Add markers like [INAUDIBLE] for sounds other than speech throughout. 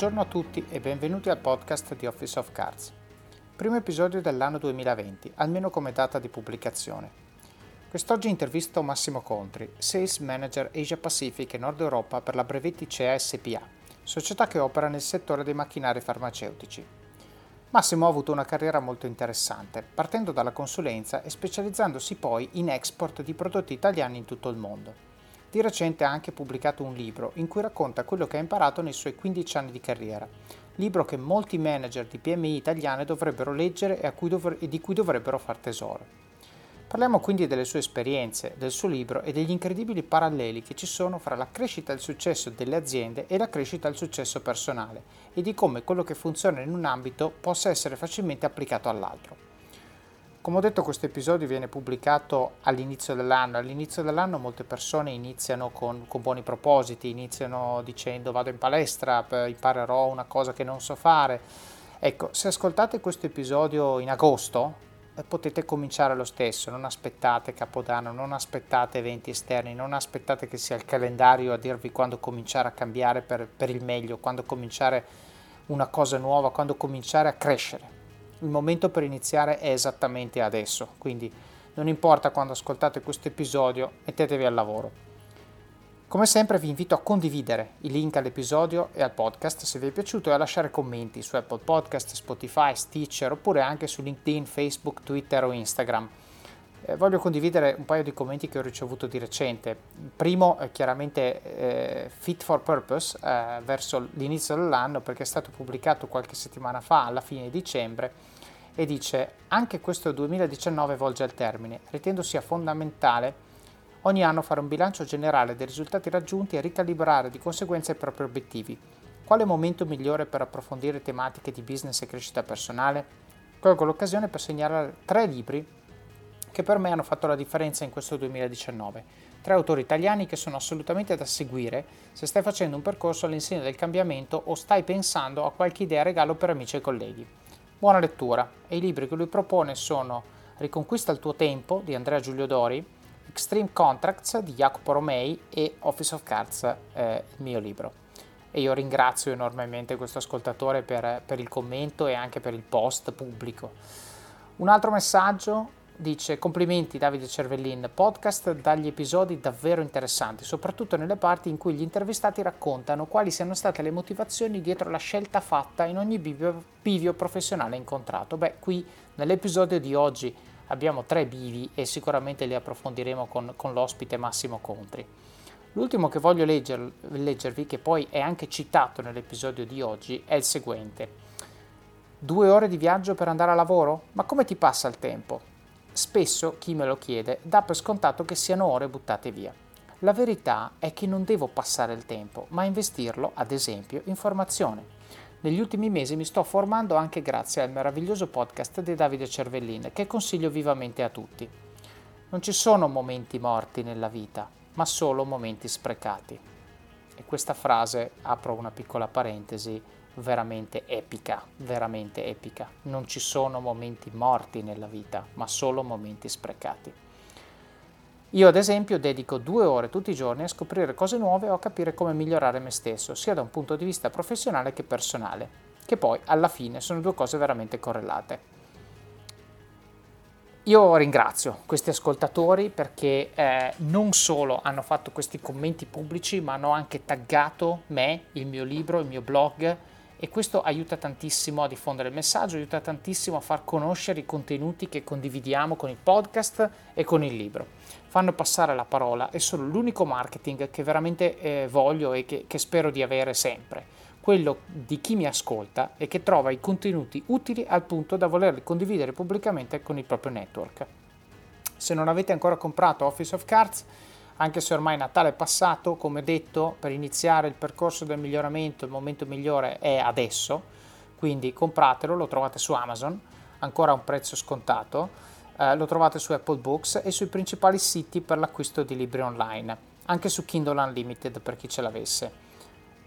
Buongiorno a tutti e benvenuti al podcast di Office of Cards. Primo episodio dell'anno 2020, almeno come data di pubblicazione. Quest'oggi intervisto Massimo Contri, Sales Manager Asia Pacific e Nord Europa per la Brevetti CEA SPA, società che opera nel settore dei macchinari farmaceutici. Massimo ha avuto una carriera molto interessante, partendo dalla consulenza e specializzandosi poi in export di prodotti italiani in tutto il mondo. Di recente ha anche pubblicato un libro in cui racconta quello che ha imparato nei suoi 15 anni di carriera, libro che molti manager di PMI italiane dovrebbero leggere e, dovre- e di cui dovrebbero far tesoro. Parliamo quindi delle sue esperienze, del suo libro e degli incredibili paralleli che ci sono fra la crescita e il successo delle aziende e la crescita e il successo personale e di come quello che funziona in un ambito possa essere facilmente applicato all'altro. Come ho detto questo episodio viene pubblicato all'inizio dell'anno, all'inizio dell'anno molte persone iniziano con, con, buoni propositi, iniziano dicendo vado in palestra, imparerò una cosa che non so fare. Ecco, se ascoltate questo episodio in agosto eh, potete cominciare lo stesso, non aspettate Capodanno, non aspettate eventi esterni, non aspettate che sia il calendario a dirvi quando cominciare a cambiare per, per il meglio, quando cominciare una cosa nuova, quando cominciare a crescere il momento per iniziare è esattamente adesso, quindi non importa quando ascoltate questo episodio, mettetevi al lavoro. Come sempre vi invito a condividere i link all'episodio e al podcast se vi è piaciuto e a lasciare commenti su Apple Podcast, Spotify, Stitcher oppure anche su LinkedIn, Facebook, Twitter o Instagram. Eh, voglio condividere un paio di commenti che ho ricevuto di recente. Il primo è chiaramente eh, Fit for Purpose eh, verso l'inizio dell'anno perché è stato pubblicato qualche settimana fa, alla fine di dicembre, e dice anche questo 2019 volge al termine, ritenendo sia fondamentale ogni anno fare un bilancio generale dei risultati raggiunti e ricalibrare di conseguenza i propri obiettivi. Quale momento migliore per approfondire tematiche di business e crescita personale? Colgo l'occasione per segnalare tre libri che per me hanno fatto la differenza in questo 2019. Tre autori italiani che sono assolutamente da seguire se stai facendo un percorso all'insegna del cambiamento o stai pensando a qualche idea regalo per amici e colleghi. Buona lettura e i libri che lui propone sono Riconquista il tuo tempo di Andrea Giulio Dori, Extreme Contracts di Jacopo Romei e Office of Cards, eh, il mio libro. E io ringrazio enormemente questo ascoltatore per, per il commento e anche per il post pubblico. Un altro messaggio dice complimenti Davide Cervellin, podcast dagli episodi davvero interessanti, soprattutto nelle parti in cui gli intervistati raccontano quali siano state le motivazioni dietro la scelta fatta in ogni bivio, bivio professionale incontrato. Beh, qui nell'episodio di oggi abbiamo tre bivi e sicuramente li approfondiremo con, con l'ospite Massimo Contri. L'ultimo che voglio legger, leggervi, che poi è anche citato nell'episodio di oggi, è il seguente. Due ore di viaggio per andare a lavoro? Ma come ti passa il tempo? Spesso chi me lo chiede dà per scontato che siano ore buttate via. La verità è che non devo passare il tempo, ma investirlo, ad esempio, in formazione. Negli ultimi mesi mi sto formando anche grazie al meraviglioso podcast di Davide Cervellin, che consiglio vivamente a tutti. Non ci sono momenti morti nella vita, ma solo momenti sprecati. E questa frase, apro una piccola parentesi, veramente epica, veramente epica. Non ci sono momenti morti nella vita, ma solo momenti sprecati. Io ad esempio dedico due ore tutti i giorni a scoprire cose nuove o a capire come migliorare me stesso, sia da un punto di vista professionale che personale, che poi alla fine sono due cose veramente correlate. Io ringrazio questi ascoltatori perché eh, non solo hanno fatto questi commenti pubblici, ma hanno anche taggato me, il mio libro, il mio blog, e questo aiuta tantissimo a diffondere il messaggio, aiuta tantissimo a far conoscere i contenuti che condividiamo con il podcast e con il libro. Fanno passare la parola, è solo l'unico marketing che veramente eh, voglio e che, che spero di avere sempre, quello di chi mi ascolta e che trova i contenuti utili al punto da volerli condividere pubblicamente con il proprio network. Se non avete ancora comprato Office of Cards, anche se ormai Natale è passato, come detto, per iniziare il percorso del miglioramento il momento migliore è adesso, quindi compratelo, lo trovate su Amazon, ancora a un prezzo scontato, eh, lo trovate su Apple Books e sui principali siti per l'acquisto di libri online, anche su Kindle Unlimited per chi ce l'avesse.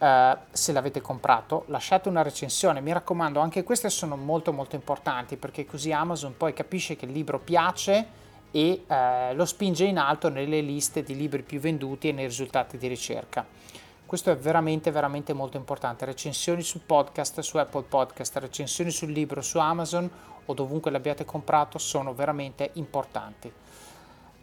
Uh, se l'avete comprato lasciate una recensione mi raccomando anche queste sono molto molto importanti perché così Amazon poi capisce che il libro piace e eh, lo spinge in alto nelle liste di libri più venduti e nei risultati di ricerca. questo è veramente veramente molto importante. Recensioni su podcast, su Apple Podcast, recensioni sul libro su Amazon o dovunque l'abbiate comprato sono veramente importanti.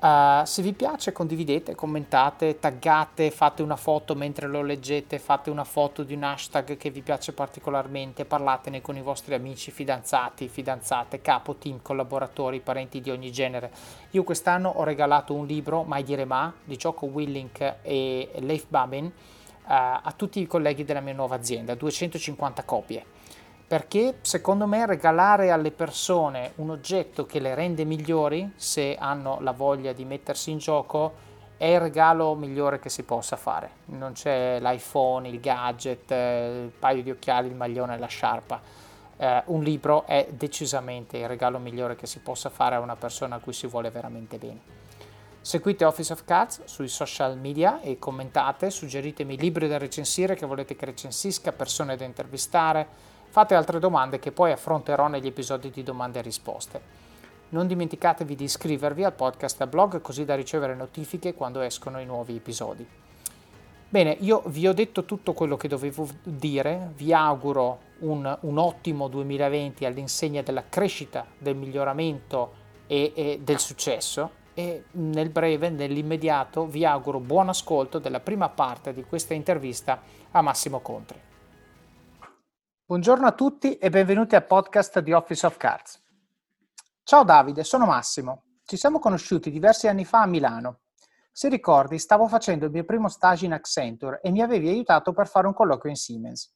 Uh, se vi piace condividete, commentate, taggate, fate una foto mentre lo leggete, fate una foto di un hashtag che vi piace particolarmente, parlatene con i vostri amici, fidanzati, fidanzate, capo, team, collaboratori, parenti di ogni genere. Io quest'anno ho regalato un libro, Mai dire ma, di Jocko Willink e Leif Babin, uh, a tutti i colleghi della mia nuova azienda, 250 copie perché secondo me regalare alle persone un oggetto che le rende migliori se hanno la voglia di mettersi in gioco è il regalo migliore che si possa fare. Non c'è l'iPhone, il gadget, il paio di occhiali, il maglione la sciarpa. Eh, un libro è decisamente il regalo migliore che si possa fare a una persona a cui si vuole veramente bene. Seguite Office of Cards sui social media e commentate, suggeritemi libri da recensire che volete che recensisca, persone da intervistare, Fate altre domande che poi affronterò negli episodi di domande e risposte. Non dimenticatevi di iscrivervi al podcast e blog così da ricevere notifiche quando escono i nuovi episodi. Bene, io vi ho detto tutto quello che dovevo dire, vi auguro un, un ottimo 2020 all'insegna della crescita, del miglioramento e, e del successo e nel breve, nell'immediato, vi auguro buon ascolto della prima parte di questa intervista a Massimo Contri. Buongiorno a tutti e benvenuti al podcast di Office of Cards. Ciao Davide, sono Massimo. Ci siamo conosciuti diversi anni fa a Milano. Se ricordi, stavo facendo il mio primo stage in Accenture e mi avevi aiutato per fare un colloquio in Siemens.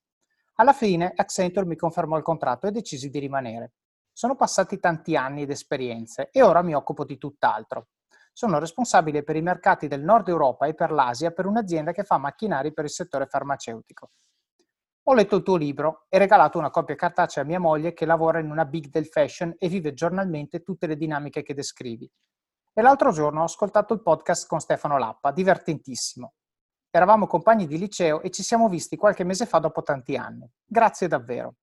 Alla fine Accenture mi confermò il contratto e decisi di rimanere. Sono passati tanti anni ed esperienze e ora mi occupo di tutt'altro. Sono responsabile per i mercati del Nord Europa e per l'Asia per un'azienda che fa macchinari per il settore farmaceutico. Ho letto il tuo libro e regalato una copia cartacea a mia moglie che lavora in una big del fashion e vive giornalmente tutte le dinamiche che descrivi. E l'altro giorno ho ascoltato il podcast con Stefano Lappa, divertentissimo. Eravamo compagni di liceo e ci siamo visti qualche mese fa dopo tanti anni. Grazie davvero.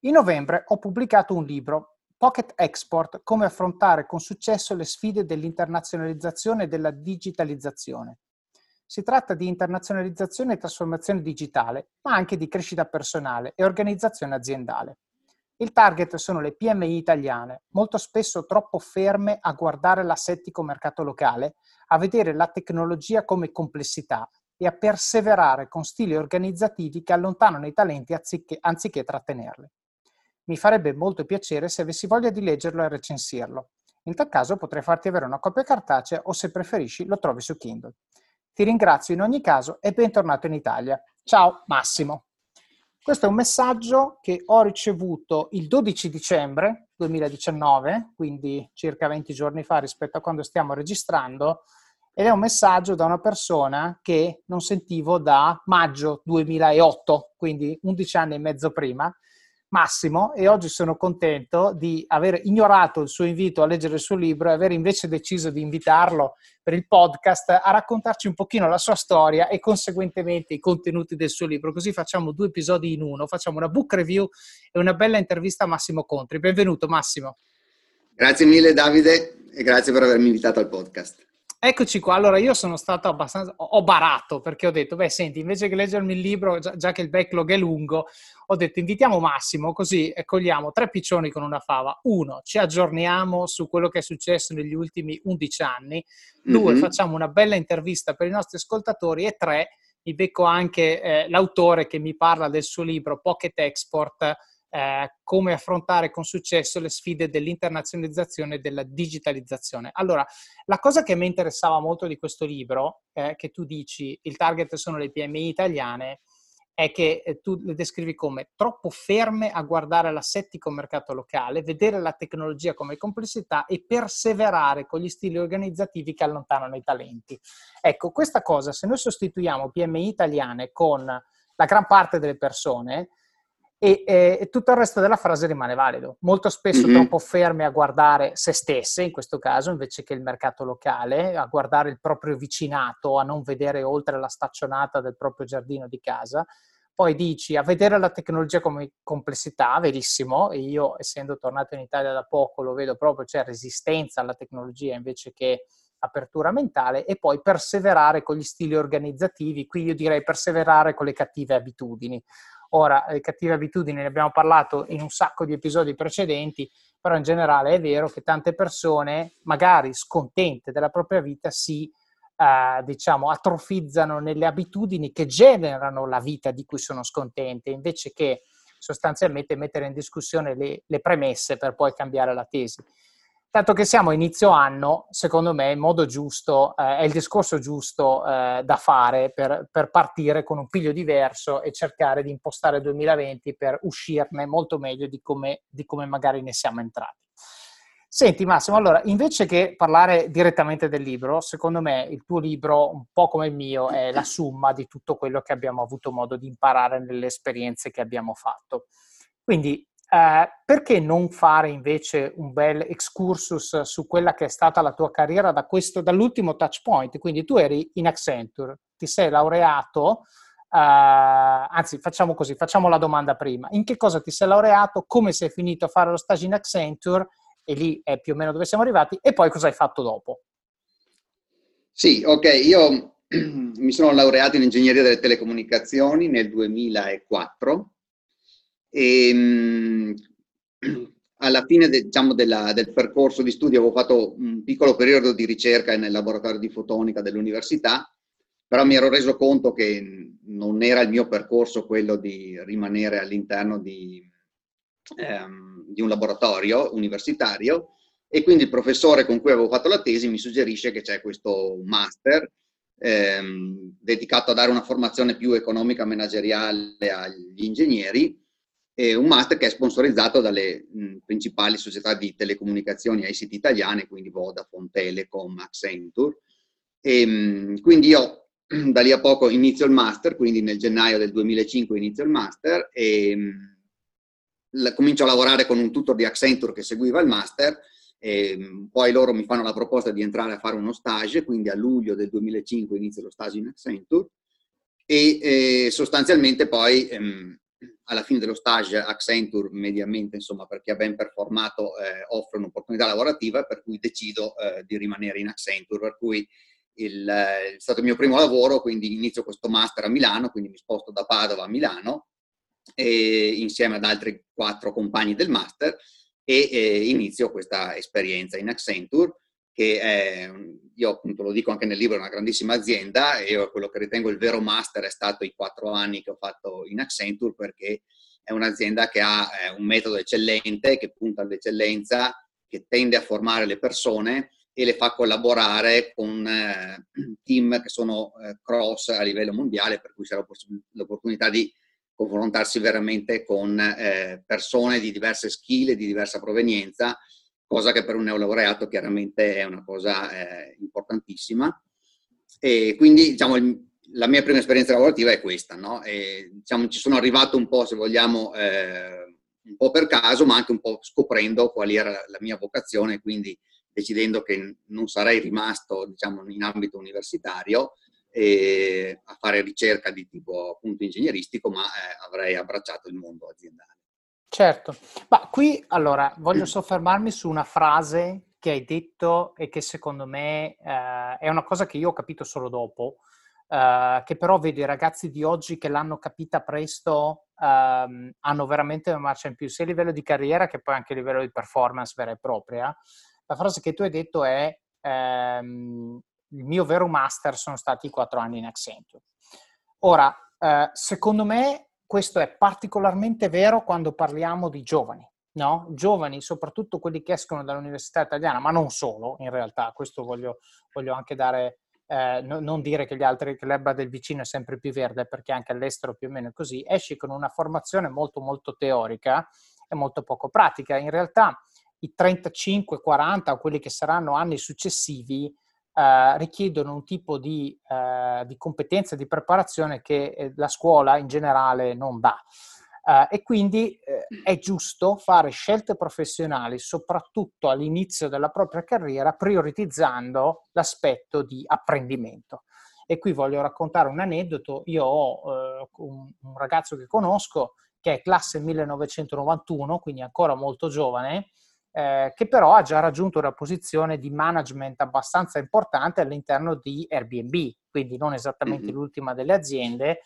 In novembre ho pubblicato un libro, Pocket Export, come affrontare con successo le sfide dell'internazionalizzazione e della digitalizzazione. Si tratta di internazionalizzazione e trasformazione digitale, ma anche di crescita personale e organizzazione aziendale. Il target sono le PMI italiane, molto spesso troppo ferme a guardare l'assettico mercato locale, a vedere la tecnologia come complessità e a perseverare con stili organizzativi che allontanano i talenti anziché, anziché trattenerli. Mi farebbe molto piacere se avessi voglia di leggerlo e recensirlo. In tal caso potrei farti avere una copia cartacea o se preferisci lo trovi su Kindle. Ti ringrazio in ogni caso e bentornato in Italia. Ciao Massimo. Questo è un messaggio che ho ricevuto il 12 dicembre 2019, quindi circa 20 giorni fa rispetto a quando stiamo registrando, ed è un messaggio da una persona che non sentivo da maggio 2008, quindi 11 anni e mezzo prima, Massimo e oggi sono contento di aver ignorato il suo invito a leggere il suo libro e aver invece deciso di invitarlo per il podcast a raccontarci un pochino la sua storia e conseguentemente i contenuti del suo libro. Così facciamo due episodi in uno, facciamo una book review e una bella intervista a Massimo Contri. Benvenuto Massimo. Grazie mille Davide e grazie per avermi invitato al podcast. Eccoci qua, allora io sono stato abbastanza, ho barato perché ho detto, beh senti, invece che leggermi il libro, già, già, che il backlog è lungo, ho detto invitiamo Massimo così cogliamo tre piccioni con una fava. Uno, ci aggiorniamo su quello che è successo negli ultimi 11 anni. Due, mm-hmm. facciamo una bella intervista per i nostri ascoltatori. E tre, mi becco anche eh, l'autore che mi parla del suo libro Pocket Export, eh, come affrontare con successo le sfide dell'internazionalizzazione e della digitalizzazione. Allora, la cosa che mi interessava molto di questo libro, eh, che tu dici il target sono le PMI italiane, è che eh, tu le descrivi come troppo ferme a guardare l'assettico mercato locale, vedere la tecnologia come complessità e perseverare con gli stili organizzativi che allontanano i talenti. Ecco, questa cosa, se noi sostituiamo PMI italiane con la gran parte delle persone, e, e, tutto il resto della frase rimane valido. Molto spesso mm-hmm. troppo ferme a guardare se stesse, in questo caso, invece che il mercato locale, a guardare il proprio vicinato, a non vedere oltre la staccionata del proprio giardino di casa. Poi dici a vedere la tecnologia come complessità, verissimo, e io essendo tornato in Italia da poco lo vedo proprio, c'è resistenza alla tecnologia invece che apertura mentale e poi perseverare con gli stili organizzativi. Qui io direi perseverare con le cattive abitudini. Ora, le cattive abitudini ne abbiamo parlato in un sacco di episodi precedenti, però in generale è vero che tante persone, magari scontente della propria vita, si eh, diciamo, atrofizzano nelle abitudini che generano la vita di cui sono scontente, invece che sostanzialmente mettere in discussione le, le premesse per poi cambiare la tesi. Tanto che siamo a inizio anno, secondo me il modo giusto, eh, è il discorso giusto eh, da fare per, per, partire con un piglio diverso e cercare di impostare il 2020 per uscirne molto meglio di come, di come magari ne siamo entrati. Senti Massimo, allora invece che parlare direttamente del libro, secondo me il tuo libro, un po' come il mio, è la somma di tutto quello che abbiamo avuto modo di imparare nelle esperienze che abbiamo fatto. Quindi eh, perché non fare invece un bel excursus su quella che è stata la tua carriera da questo, dall'ultimo touch point? Quindi tu eri in Accenture, ti sei laureato, eh, anzi facciamo così, facciamo la domanda prima. In che cosa ti sei laureato? Come sei finito a fare lo stage in Accenture? e lì è più o meno dove siamo arrivati, e poi cosa hai fatto dopo? Sì, ok, io [CLEARS THROAT] mi sono laureato in ingegneria delle telecomunicazioni nel 2004 e mm, [CLEARS THROAT] alla fine de, diciamo, della, del percorso di studio avevo fatto un piccolo periodo di ricerca nel laboratorio di fotonica dell'università, però mi ero reso conto che non era il mio percorso quello di rimanere all'interno di ehm, di un laboratorio universitario e quindi il professore con cui avevo fatto la tesi mi suggerisce che c'è questo master ehm, dedicato a dare una formazione più economica manageriale agli ingegneri, e un master che è sponsorizzato dalle mh, principali società di telecomunicazioni ICT italiane, quindi Vodafone, Telecom, Accenture. E, mh, quindi io [CLEARS THROAT] da lì a poco inizio il master, quindi nel gennaio del 2005 inizio il master e mh, comincio a lavorare con un tutor di Accenture che seguiva il master, e poi loro mi fanno la proposta di entrare a fare uno stage, quindi a luglio del 2005 inizio lo stage in Accenture e eh, sostanzialmente poi ehm, alla fine dello stage Accenture mediamente, insomma, perché ha ben performato, eh, offre un'opportunità lavorativa per cui decido eh, di rimanere in Accenture, per cui il, è stato il mio primo lavoro, quindi inizio questo master a Milano, quindi mi sposto da Padova a Milano e, insieme ad altri quattro compagni del master e, e inizio questa esperienza in Accenture che è, io appunto lo dico anche nel libro, è una grandissima azienda e io quello che ritengo il vero master è stato i quattro anni che ho fatto in Accenture perché è un'azienda che ha eh, un metodo eccellente, che punta all'eccellenza, che tende a formare le persone e le fa collaborare con eh, [CLEARS THROAT] team che sono eh, cross a livello mondiale, per cui c'è l'opportunità di confrontarsi veramente con persone di diverse skill e di diversa provenienza, cosa che per un neolaureato chiaramente è una cosa eh, importantissima. E quindi diciamo, il, la mia prima esperienza lavorativa è questa, no? e, diciamo, ci sono arrivato un po', se vogliamo, eh, un po' per caso, ma anche un po' scoprendo qual era la, mia vocazione, quindi decidendo che non sarei rimasto diciamo, in ambito universitario, e a fare ricerca di tipo appunto ingegneristico, ma eh, avrei abbracciato il mondo aziendale. Certo, ma qui allora voglio soffermarmi su una frase che hai detto e che secondo me eh, è una cosa che io ho capito solo dopo, eh, che però vedo i ragazzi di oggi che l'hanno capita presto ehm, hanno veramente una marcia in più, sia a livello di carriera che poi anche a livello di performance vera e propria. La frase che tu hai detto è ehm, il mio vero master sono stati i quattro anni in Accenture. Ora, eh, secondo me questo è particolarmente vero quando parliamo di giovani, no? Giovani, soprattutto quelli che escono dall'università italiana, ma non solo, in realtà, questo voglio, voglio anche dare, eh, no, non dire che gli altri, che l'erba del vicino è sempre più verde, perché anche all'estero più o meno è così, esci con una formazione molto molto teorica e molto poco pratica. In realtà i 35, 40 o quelli che saranno anni successivi eh, richiedono un tipo di, eh, di competenza, di preparazione che eh, la scuola in generale non dà. Uh, e quindi eh, è giusto fare scelte professionali, soprattutto all'inizio della propria carriera, prioritizzando l'aspetto di apprendimento. E qui voglio raccontare un aneddoto. Io ho eh, un, un, ragazzo che conosco che è classe 1991, quindi ancora molto giovane, eh, che però ha già raggiunto una posizione di management abbastanza importante all'interno di Airbnb, quindi non esattamente mm-hmm. l'ultima delle aziende,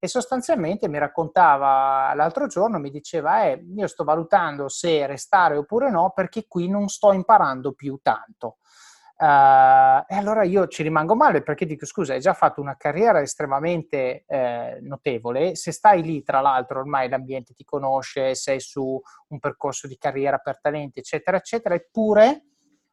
e sostanzialmente mi raccontava l'altro giorno, mi diceva, eh, io sto valutando se restare oppure no perché qui non sto imparando più tanto. Uh, e allora io ci rimango male perché dico scusa, hai già fatto una carriera estremamente eh, notevole, se stai lì tra l'altro ormai l'ambiente ti conosce, sei su un percorso di carriera per talenti eccetera eccetera, eppure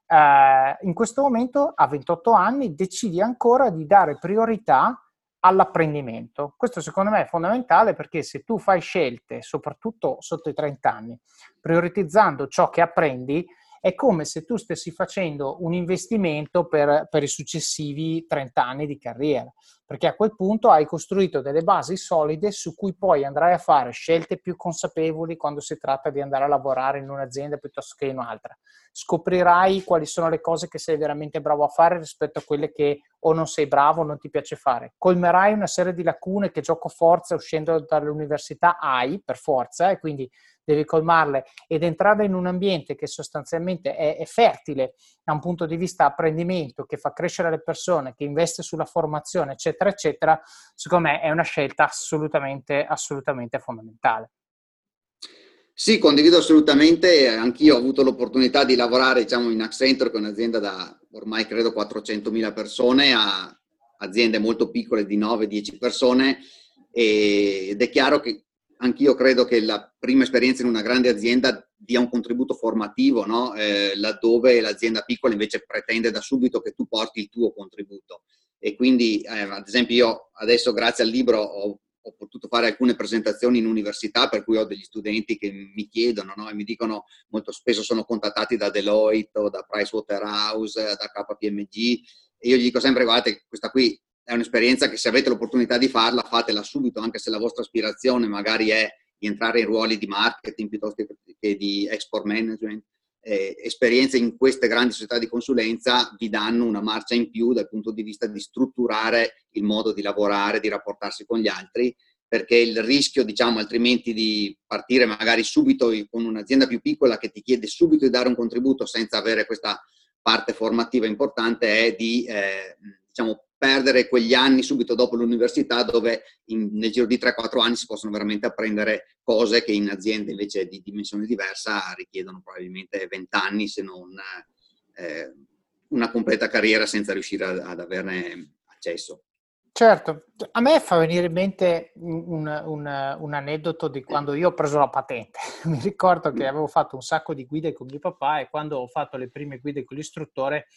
uh, in questo momento a 28 anni decidi ancora di dare priorità all'apprendimento. Questo secondo me è fondamentale perché se tu fai scelte, soprattutto sotto i 30 anni, prioritizzando ciò che apprendi, è come se tu stessi facendo un investimento per, per, i successivi 30 anni di carriera, perché a quel punto hai costruito delle basi solide su cui poi andrai a fare scelte più consapevoli quando si tratta di andare a lavorare in un'azienda piuttosto che in un'altra. Scoprirai quali sono le cose che sei veramente bravo a fare rispetto a quelle che o non sei bravo o non ti piace fare. Colmerai una serie di lacune che gioco forza uscendo dall'università hai per forza e quindi devi colmarle ed entrare in un ambiente che sostanzialmente è, è, fertile da un punto di vista apprendimento, che fa crescere le persone, che investe sulla formazione, eccetera, eccetera, secondo me è una scelta assolutamente, assolutamente fondamentale. Sì, condivido assolutamente. Anch'io ho avuto l'opportunità di lavorare diciamo, in Accenture, che è un'azienda da ormai credo 400.000 persone, a aziende molto piccole di 9-10 persone ed è chiaro che anch'io credo che la prima esperienza in una grande azienda dia un contributo formativo, no? eh, laddove l'azienda piccola invece pretende da subito che tu porti il tuo contributo. E quindi, eh, ad esempio, io adesso grazie al libro ho, ho, potuto fare alcune presentazioni in università per cui ho degli studenti che mi chiedono no? e mi dicono molto spesso sono contattati da Deloitte o da Pricewaterhouse, da KPMG e io gli dico sempre guardate questa qui è un'esperienza che se avete l'opportunità di farla, fatela subito, anche se la vostra aspirazione magari è di entrare in ruoli di marketing piuttosto che di export management. Eh, esperienze in queste grandi società di consulenza vi danno una marcia in più dal punto di vista di strutturare il modo di lavorare, di rapportarsi con gli altri, perché il rischio, diciamo, altrimenti di partire magari subito con un'azienda più piccola che ti chiede subito di dare un contributo senza avere questa parte formativa importante è di, eh, diciamo, perdere quegli anni subito dopo l'università dove in, nel giro di 3-4 anni si possono veramente apprendere cose che in aziende invece di dimensione diversa richiedono probabilmente 20 anni se non eh, una completa carriera senza riuscire ad, ad averne accesso. Certo, a me fa venire in mente un, un, un, aneddoto di quando io ho preso la patente. [LAUGHS] Mi ricordo che avevo fatto un sacco di guide con mio papà e quando ho fatto le prime guide con l'istruttore,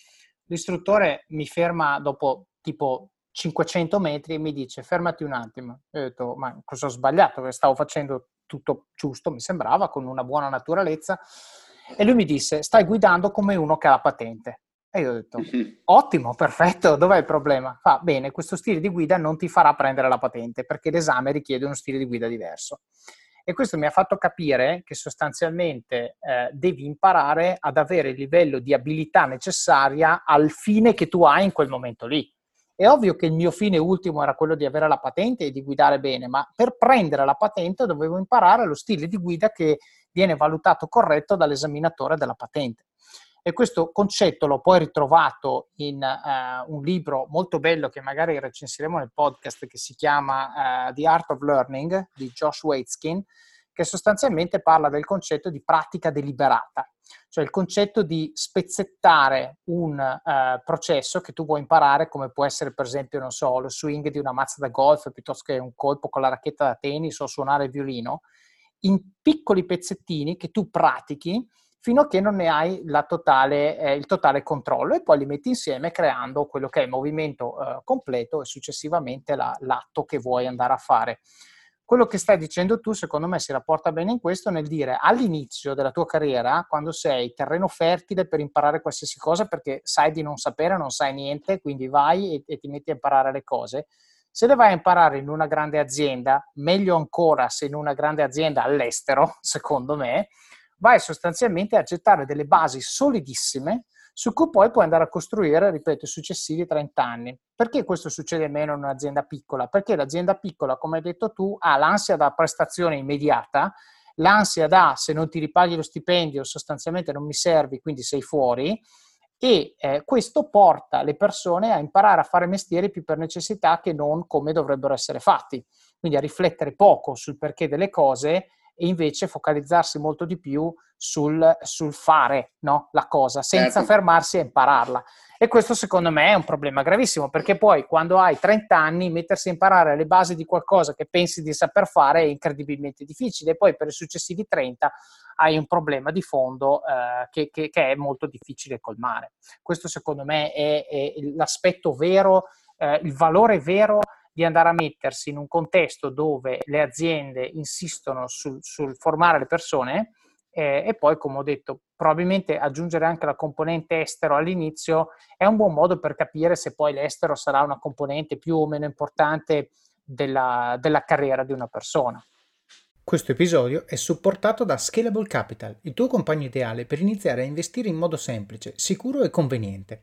l'istruttore mi ferma dopo tipo 500 metri e mi dice fermati un attimo. E ho detto ma cosa ho sbagliato? Stavo facendo tutto giusto, mi sembrava, con una buona naturalezza. E lui mi disse stai guidando come uno che ha la patente. E io ho detto [LAUGHS] ottimo, perfetto, dov'è il problema? Fa bene, questo stile di guida non ti farà prendere la patente perché l'esame richiede uno stile di guida diverso. E questo mi ha fatto capire che sostanzialmente eh, devi imparare ad avere il livello di abilità necessaria al fine che tu hai in quel momento lì. È ovvio che il mio fine ultimo era quello di avere la patente e di guidare bene, ma per prendere la patente dovevo imparare lo stile di guida che viene valutato corretto dall'esaminatore della patente. E questo concetto l'ho poi ritrovato in uh, un libro molto bello che magari recensiremo nel podcast che si chiama uh, The Art of Learning di Josh Waitzkin, che sostanzialmente parla del concetto di pratica deliberata cioè il concetto di spezzettare un uh, processo che tu vuoi imparare, come può essere per esempio, non so, lo swing di una mazza da golf piuttosto che un colpo con la racchetta da tennis o suonare il violino, in piccoli pezzettini che tu pratichi fino a che non ne hai totale, eh, il totale controllo e poi li metti insieme creando quello che è il movimento eh, completo e successivamente la, l'atto che vuoi andare a fare quello che stai dicendo tu, secondo me, si rapporta bene in questo nel dire all'inizio della tua carriera, quando sei terreno fertile per imparare qualsiasi cosa, perché sai di non sapere, non sai niente, quindi vai e, e ti metti a imparare le cose. Se le vai a imparare in una grande azienda, meglio ancora se in una grande azienda all'estero, [LAUGHS] secondo me, vai sostanzialmente a gettare delle basi solidissime su cui poi puoi andare a costruire, ripeto, i successivi 30 anni. Perché questo succede meno in un'azienda piccola? Perché l'azienda piccola, come hai detto tu, ha l'ansia da prestazione immediata l'ansia da se non ti ripaghi lo stipendio sostanzialmente non mi servi, quindi sei fuori, e eh, questo porta le persone a imparare a fare mestieri più per necessità che non come dovrebbero essere fatti, quindi a riflettere poco sul perché delle cose e invece focalizzarsi molto di più sul, sul fare no? la cosa, senza certo. fermarsi a impararla. E questo secondo me è un problema gravissimo, perché poi quando hai 30 anni mettersi a imparare le basi di qualcosa che pensi di saper fare è incredibilmente difficile, e poi per i successivi 30 hai un problema di fondo eh, che, che, che, è molto difficile colmare. Questo secondo me è, è l'aspetto vero, eh, il valore vero di andare a mettersi in un contesto dove le aziende insistono sul, sul formare le persone eh, e poi, come ho detto, probabilmente aggiungere anche la componente estero all'inizio è un buon modo per capire se poi l'estero sarà una componente più o meno importante della, della carriera di una persona. Questo episodio è supportato da Scalable Capital, il tuo compagno ideale per iniziare a investire in modo semplice, sicuro e conveniente.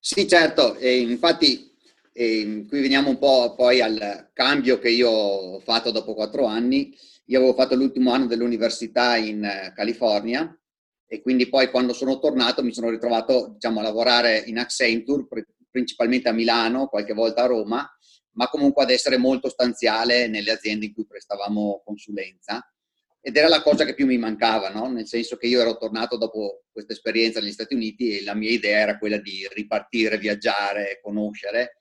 Sì, certo, e infatti e qui veniamo un po' poi al cambio che io ho fatto dopo quattro anni. Io avevo fatto l'ultimo anno dell'università in eh, California e quindi poi quando sono tornato mi sono ritrovato diciamo, a lavorare in Accenture, principalmente a Milano, qualche volta a Roma, ma comunque ad essere molto stanziale nelle aziende in cui prestavamo consulenza ed era la cosa che più mi mancava, no? nel senso che io ero tornato dopo questa esperienza negli Stati Uniti e la mia idea era quella di ripartire, viaggiare, conoscere.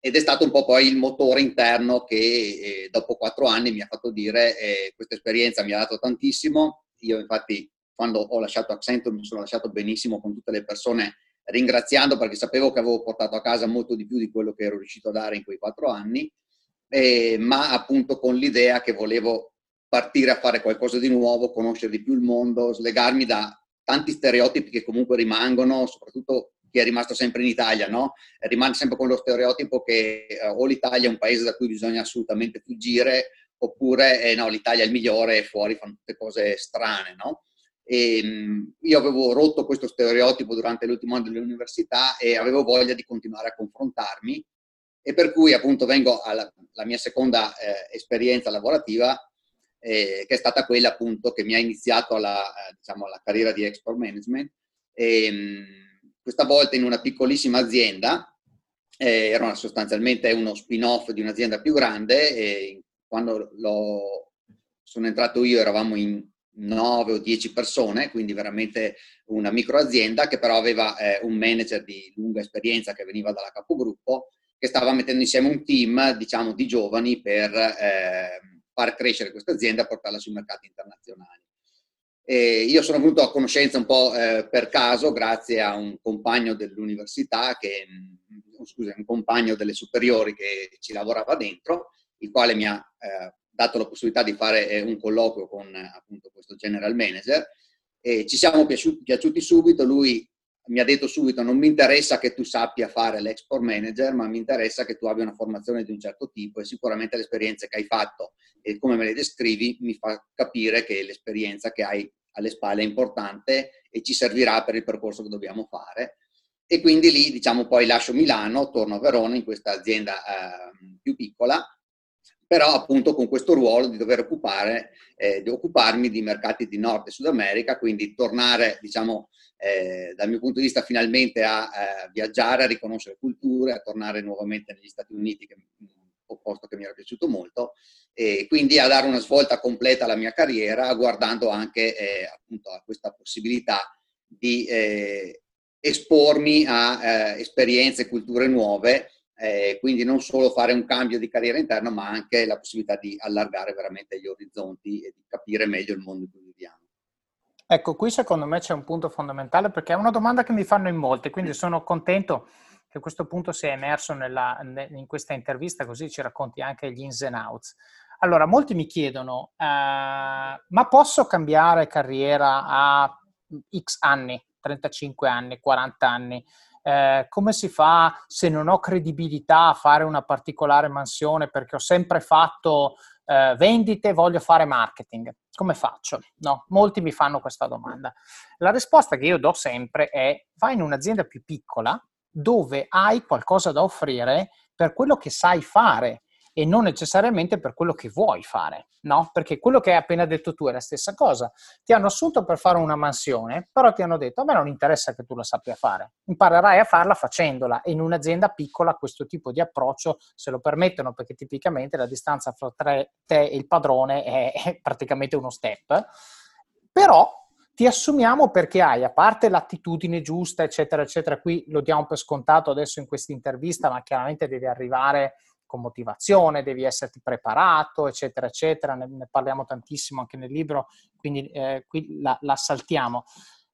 Ed è stato un po' poi il motore interno che eh, dopo quattro anni mi ha fatto dire eh, questa esperienza mi ha dato tantissimo, io infatti quando ho lasciato Accenture mi sono lasciato benissimo con tutte le persone ringraziando perché sapevo che avevo portato a casa molto di più di quello che ero riuscito a dare in quei quattro anni, eh, ma appunto con l'idea che volevo partire a fare qualcosa di nuovo, conoscere di più il mondo, slegarmi da tanti stereotipi che comunque rimangono, soprattutto chi è rimasto sempre in Italia, no? Rimane sempre con lo stereotipo che eh, o l'Italia è un paese da cui bisogna assolutamente fuggire, oppure eh, no, l'Italia è il migliore e fuori fanno tutte cose strane, no? E, mh, io avevo rotto questo stereotipo durante l'ultimo anno dell'università e avevo voglia di continuare a confrontarmi e per cui appunto vengo alla mia seconda eh, esperienza lavorativa eh, che è stata quella appunto che mi ha iniziato la, eh, diciamo, la carriera di export management. E, ehm, questa volta in una piccolissima azienda, eh, era sostanzialmente uno spin-off di un'azienda più grande e quando sono entrato io eravamo in 9 o 10 persone, quindi veramente una microazienda che però aveva eh, un manager di lunga esperienza che veniva dalla capogruppo che stava mettendo insieme un team, diciamo, di giovani per eh, far crescere questa azienda e portarla sui mercati internazionali. E io sono venuto a conoscenza un po' eh, per caso, grazie a un compagno dell'università, che, mm, scusa, un compagno delle superiori che ci lavorava dentro, il quale mi ha eh, dato la possibilità di fare eh, un colloquio con appunto questo general manager. E ci siamo piaciuti, piaciuti subito, lui mi ha detto subito non mi interessa che tu sappia fare l'export manager, ma mi interessa che tu abbia una formazione di un certo tipo e sicuramente l'esperienza che hai fatto e come me le descrivi mi fa capire che l'esperienza che hai alle spalle è importante e ci servirà per il percorso che dobbiamo fare. E quindi lì, diciamo, poi lascio Milano, torno a Verona in questa azienda eh, più piccola però appunto con questo ruolo di dover occupare, eh, di occuparmi di mercati di Nord e Sud America, quindi tornare, diciamo, eh, dal mio punto di vista finalmente a eh, viaggiare, a riconoscere culture, a tornare nuovamente negli Stati Uniti, che un posto che mi era piaciuto molto, e quindi a dare una svolta completa alla mia carriera, guardando anche eh, appunto a questa possibilità di eh, espormi a eh, esperienze, culture nuove, eh, quindi non solo fare un cambio di carriera interna, ma anche la possibilità di allargare veramente gli orizzonti e di capire meglio il mondo in cui viviamo. Ecco, qui secondo me c'è un punto fondamentale perché è una domanda che mi fanno in molte, quindi sono contento che questo punto sia emerso nella, in questa intervista, così ci racconti anche gli ins and outs. Allora, molti mi chiedono, uh, ma posso cambiare carriera a X anni, 35 anni, 40 anni? Eh, come si fa se non ho credibilità a fare una particolare mansione perché ho sempre fatto eh, vendite, voglio fare marketing? Come faccio? No, molti mi fanno questa domanda. La risposta che io do sempre è vai in un'azienda più piccola dove hai qualcosa da offrire per quello che sai fare e non necessariamente per quello che vuoi fare, no? Perché quello che hai appena detto tu è la stessa cosa. Ti hanno assunto per fare una mansione, però ti hanno detto a me non interessa che tu la sappia fare, imparerai a farla facendola e in un'azienda piccola questo tipo di approccio se lo permettono perché tipicamente la distanza fra te e il padrone è, praticamente uno step, però ti assumiamo perché hai, a parte l'attitudine giusta, eccetera, eccetera, qui lo diamo per scontato adesso in questa intervista, ma chiaramente devi arrivare con motivazione, devi esserti preparato, eccetera, eccetera. Ne, ne parliamo tantissimo anche nel libro, quindi eh, qui la, la, saltiamo.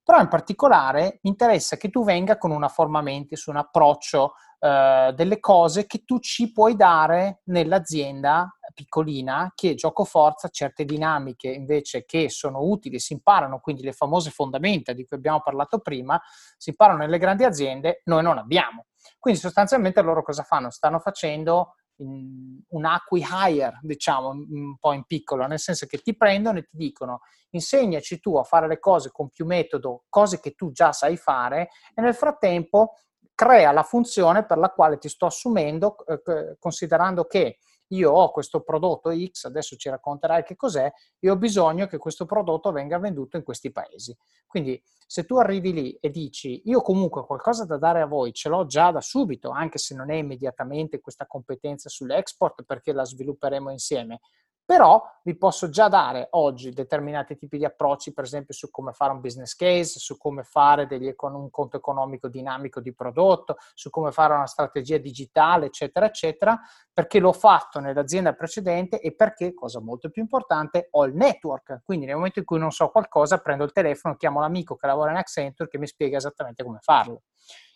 Però in particolare mi interessa che tu venga con una forma mente, su un approccio eh, delle cose che tu ci puoi dare nell'azienda piccolina che gioco forza certe dinamiche invece che sono utili, si imparano, quindi le famose fondamenta di cui abbiamo parlato prima, si imparano nelle grandi aziende, noi non abbiamo. Quindi sostanzialmente loro cosa fanno? Stanno facendo un acqui hire, diciamo, un po' in piccolo, nel senso che ti prendono e ti dicono insegnaci tu a fare le cose con più metodo, cose che tu già sai fare e nel frattempo crea la funzione per la quale ti sto assumendo, eh, considerando che io ho questo prodotto X, adesso ci racconterai che cos'è, e ho bisogno che questo prodotto venga venduto in questi paesi. Quindi se tu arrivi lì e dici io comunque qualcosa da dare a voi ce l'ho già da subito, anche se non è immediatamente questa competenza sull'export perché la svilupperemo insieme, però vi posso già dare oggi determinati tipi di approcci, per esempio su come fare un business case, su come fare degli, un conto economico dinamico di prodotto, su come fare una strategia digitale, eccetera, eccetera, perché l'ho fatto nell'azienda precedente e perché, cosa molto più importante, ho il network. Quindi nel momento in cui non so qualcosa, prendo il telefono, chiamo l'amico che lavora in Accenture che mi spiega esattamente come farlo.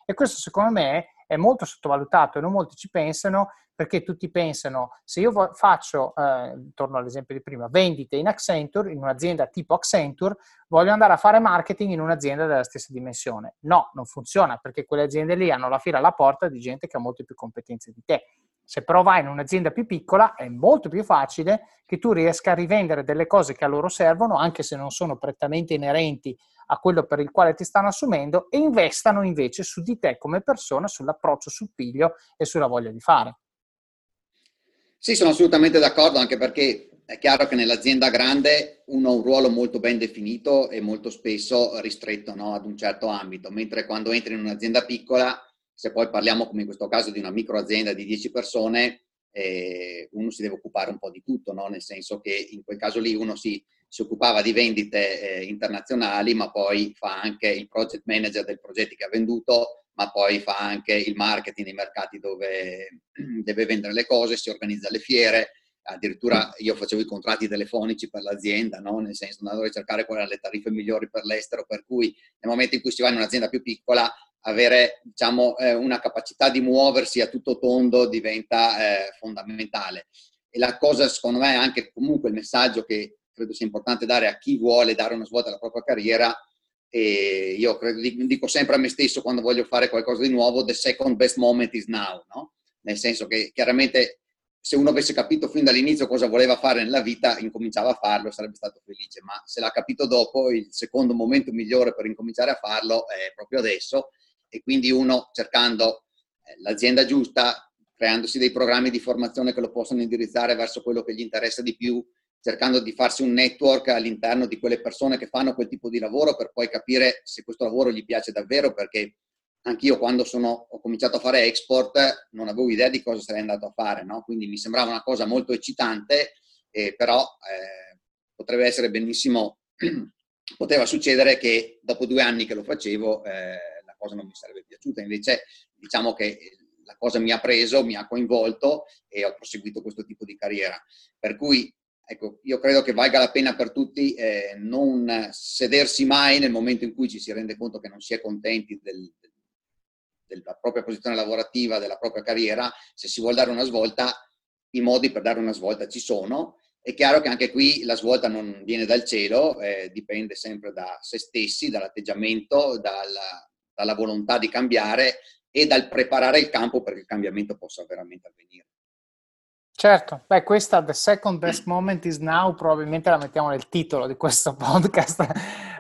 E questo secondo me è molto sottovalutato e non molti ci pensano perché tutti pensano, se io faccio, eh, torno all'esempio di prima, vendite in Accenture, in un'azienda tipo Accenture, voglio andare a fare marketing in un'azienda della stessa dimensione. No, non funziona perché quelle aziende lì hanno la fila alla porta di gente che ha molte più competenze di te. Se però vai in un'azienda più piccola è molto più facile che tu riesca a rivendere delle cose che a loro servono, anche se non sono prettamente inerenti a quello per il quale ti stanno assumendo, e investano invece su di te come persona, sull'approccio, sul piglio e sulla voglia di fare. Sì, sono assolutamente d'accordo, anche perché è chiaro che nell'azienda grande uno ha un ruolo molto ben definito e molto spesso ristretto no, ad un certo ambito, mentre quando entri in un'azienda piccola, se poi parliamo come in questo caso di una microazienda di 10 persone, eh, uno si deve occupare un po' di tutto, no? nel senso che in quel caso lì uno si, si occupava di vendite eh, internazionali, ma poi fa anche il project manager dei progetti che ha venduto, ma poi fa anche il marketing nei mercati dove [CLEARS THROAT] deve vendere le cose, si organizza le fiere, addirittura io facevo i contratti telefonici per l'azienda, no? nel senso andavo a ricercare quali erano le tariffe migliori per l'estero, per cui nel momento in cui si va in un'azienda più piccola avere diciamo, eh, una capacità di muoversi a tutto tondo diventa eh, fondamentale. E la cosa, secondo me, è anche comunque il messaggio che credo sia importante dare a chi vuole dare una svolta alla propria carriera, e io credo, dico sempre a me stesso quando voglio fare qualcosa di nuovo, the second best moment is now, no? Nel senso che chiaramente se uno avesse capito fin dall'inizio cosa voleva fare nella vita, incominciava a farlo sarebbe stato felice, ma se l'ha capito dopo, il secondo momento migliore per incominciare a farlo è proprio adesso e quindi uno cercando eh, l'azienda giusta, creandosi dei programmi di formazione che lo possono indirizzare verso quello che gli interessa di più, cercando di farsi un network all'interno di quelle persone che fanno quel tipo di lavoro per poi capire se questo lavoro gli piace davvero, perché anch'io quando sono, ho cominciato a fare export non avevo idea di cosa sarei andato a fare, no? quindi mi sembrava una cosa molto eccitante, eh, però eh, potrebbe essere benissimo, [CLEARS THROAT] poteva succedere che dopo due anni che lo facevo eh, la cosa non mi sarebbe piaciuta, invece diciamo che la cosa mi ha preso, mi ha coinvolto e ho proseguito questo tipo di carriera. Per cui ecco, io credo che valga la pena per tutti eh, non sedersi mai nel momento in cui ci si rende conto che non si è contenti del, della propria posizione lavorativa, della propria carriera, se si vuole dare una svolta, i modi per dare una svolta ci sono. È chiaro che anche qui la svolta non viene dal cielo, eh, dipende sempre da se stessi, dall'atteggiamento, dalla, dalla volontà di cambiare e dal preparare il campo perché il cambiamento possa veramente avvenire. Certo, beh, questa The Second Best Moment is Now probabilmente la mettiamo nel titolo di questo [LAUGHS] podcast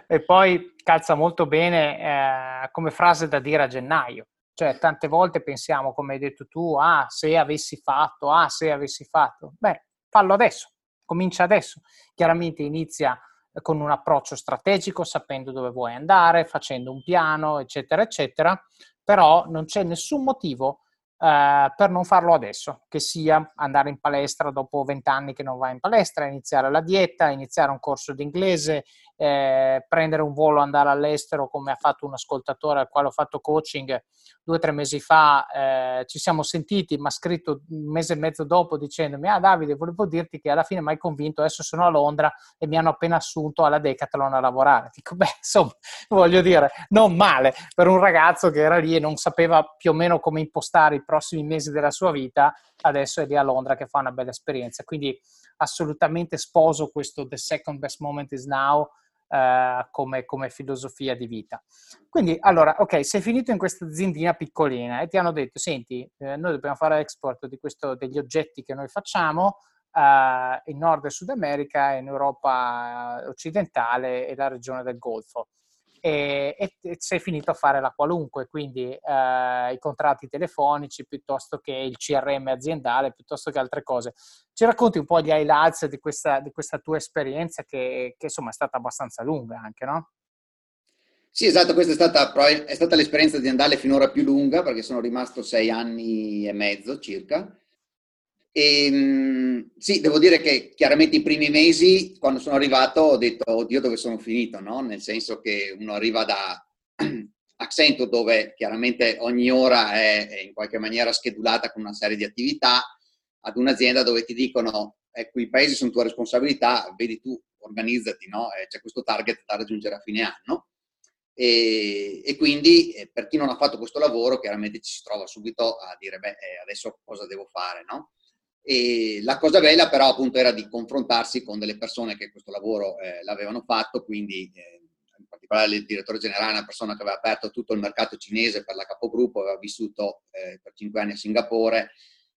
e poi calza molto bene eh, come frase da dire a gennaio. Cioè, tante volte pensiamo, come hai detto tu, ah, se avessi fatto, ah, se avessi fatto. Beh, fallo adesso, comincia adesso. Chiaramente inizia con un approccio strategico, sapendo dove vuoi andare, facendo un piano, eccetera, eccetera, però non c'è nessun motivo eh, per non farlo adesso, che sia andare in palestra dopo vent'anni che non vai in palestra, iniziare la dieta, iniziare un corso di inglese, eh, prendere un volo, andare all'estero come ha fatto un ascoltatore al quale ho fatto coaching due o tre mesi fa, eh, ci siamo sentiti, mi ha scritto un mese e mezzo dopo dicendomi, ah Davide, volevo dirti che alla fine mi hai convinto, adesso sono a Londra e mi hanno appena assunto alla Decathlon a lavorare. Dico, beh, insomma, [LAUGHS] voglio dire, non male per un ragazzo che era lì e non sapeva più o meno come impostare i prossimi mesi della sua vita, adesso è lì a Londra che fa una bella esperienza. Quindi assolutamente sposo questo The Second Best Moment is Now eh, come, come, filosofia di vita. Quindi, allora, ok, sei finito in questa aziendina piccolina e ti hanno detto, senti, eh, noi dobbiamo fare export questo, degli oggetti che noi facciamo eh, in Nord e Sud America, in Europa occidentale e la regione del Golfo e, e, sei finito a fare la qualunque, quindi eh, i contratti telefonici piuttosto che il CRM aziendale, piuttosto che altre cose. Ci racconti un po' gli highlights di questa, di questa tua esperienza che, che, insomma è stata abbastanza lunga anche, no? Sì, esatto, questa è stata, è stata l'esperienza aziendale finora più lunga perché sono rimasto sei anni e mezzo circa e, ehm, sì, devo dire che chiaramente i primi mesi, quando sono arrivato, ho detto, oddio, dove sono finito, no? Nel senso che uno arriva da [CLEARS THROAT] Accenture, dove chiaramente ogni ora è, è, in qualche maniera schedulata con una serie di attività, ad un'azienda dove ti dicono, ecco, i paesi sono tua responsabilità, vedi tu, organizzati, no? C'è questo target da raggiungere a fine anno. E, e, quindi eh, per chi non ha fatto questo lavoro chiaramente ci si trova subito a dire beh eh, adesso cosa devo fare no? E la cosa bella però appunto era di confrontarsi con delle persone che questo lavoro eh, l'avevano fatto, quindi eh, in particolare il direttore generale, una persona che aveva aperto tutto il mercato cinese per la capogruppo, aveva vissuto eh, per cinque anni a Singapore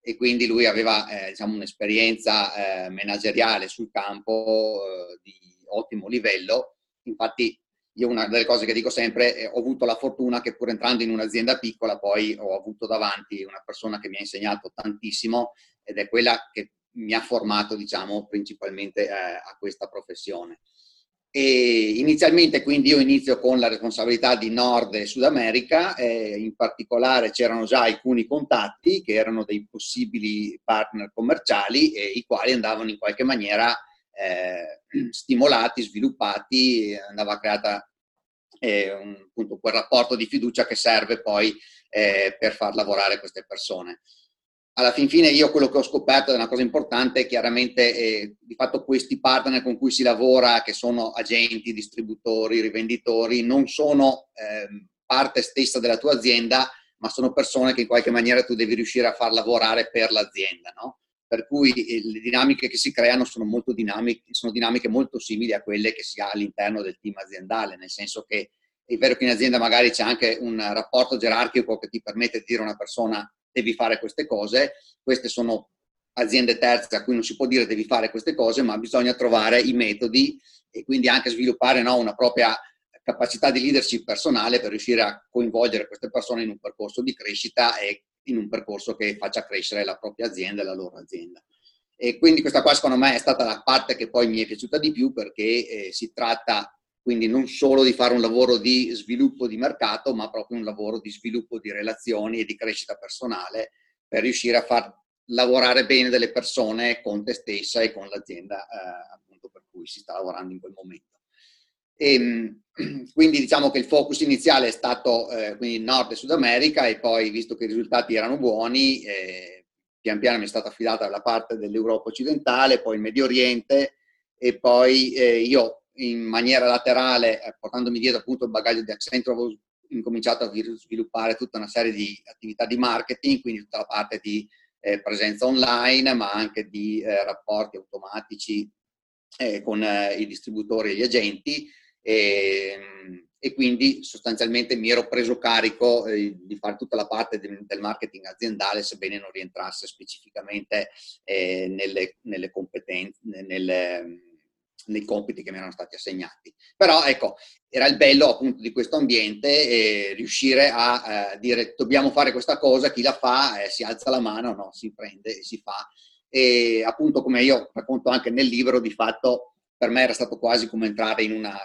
e quindi lui aveva eh, diciamo, un'esperienza eh, manageriale sul campo eh, di ottimo livello. Infatti io una delle cose che dico sempre è ho avuto la fortuna che pur entrando in un'azienda piccola poi ho avuto davanti una persona che mi ha insegnato tantissimo ed è quella che mi ha formato diciamo principalmente eh, a questa professione. E inizialmente quindi io inizio con la responsabilità di Nord e Sud America, eh, in particolare c'erano già alcuni contatti che erano dei possibili partner commerciali e i quali andavano in qualche maniera eh, [CLEARS THROAT] stimolati, sviluppati, andava creata eh, un, appunto, quel rapporto di fiducia che serve poi eh, per far lavorare queste persone. Alla fin fine io quello che ho scoperto è una cosa importante, chiaramente eh, di fatto questi partner con cui si lavora, che sono agenti, distributori, rivenditori, non sono ehm, parte stessa della tua azienda, ma sono persone che in qualche maniera tu devi riuscire a far lavorare per l'azienda, no? Per cui eh, le dinamiche che si creano sono, molto dinamiche, sono dinamiche molto simili a quelle che si ha all'interno del team aziendale, nel senso che è vero che in azienda magari c'è anche un rapporto gerarchico che ti permette di dire a una persona devi fare queste cose, queste sono aziende terze a cui non si può dire devi fare queste cose, ma bisogna trovare i metodi e quindi anche sviluppare no, una propria capacità di leadership personale per riuscire a coinvolgere queste persone in un percorso di crescita e in un percorso che faccia crescere la propria azienda e la loro azienda. E quindi questa qua secondo me è stata la parte che poi mi è piaciuta di più perché eh, si tratta quindi non solo di fare un lavoro di sviluppo di mercato, ma proprio un lavoro di sviluppo di relazioni e di crescita personale per riuscire a far lavorare bene delle persone con te stessa e con l'azienda eh, appunto per cui si sta lavorando in quel momento. E, ehm, [CLEARS THROAT] quindi diciamo che il focus iniziale è stato eh, quindi Nord e Sud America e poi visto che i risultati erano buoni, eh, pian piano mi è stata affidata la parte dell'Europa occidentale, poi il Medio Oriente e poi eh, io in maniera laterale, eh, portandomi dietro appunto il bagaglio di Accenture, avevo incominciato a sviluppare tutta una serie di attività di marketing, quindi tutta la parte di eh, presenza online, ma anche di eh, rapporti automatici con i distributori e gli agenti. E, ehm, e, quindi sostanzialmente mi ero preso carico eh, di fare tutta la parte del, del, marketing aziendale, sebbene non rientrasse specificamente eh, nelle, nelle competenze, nelle nei compiti che mi erano stati assegnati. Però ecco, era il bello appunto di questo ambiente e riuscire a eh, dire dobbiamo fare questa cosa, chi la fa eh, si alza la mano, no, si prende e si fa. E appunto come io racconto anche nel libro, di fatto per me era stato quasi come entrare in una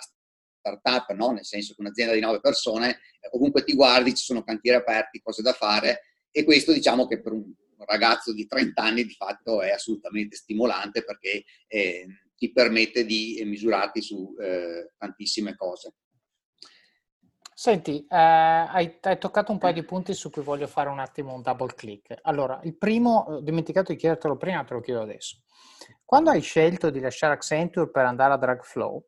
startup, no? nel senso che un'azienda di nove persone, ovunque ti guardi ci sono cantieri aperti, cose da fare e questo diciamo che per un ragazzo di 30 anni di fatto è assolutamente stimolante perché eh, ti permette di misurarti su eh, tantissime cose. Senti, eh, hai, hai, toccato un paio di punti su cui voglio fare un attimo un double click. Allora, il primo, ho dimenticato di chiedertelo prima, te lo chiedo adesso. Quando hai scelto di lasciare Accenture per andare a Dragflow,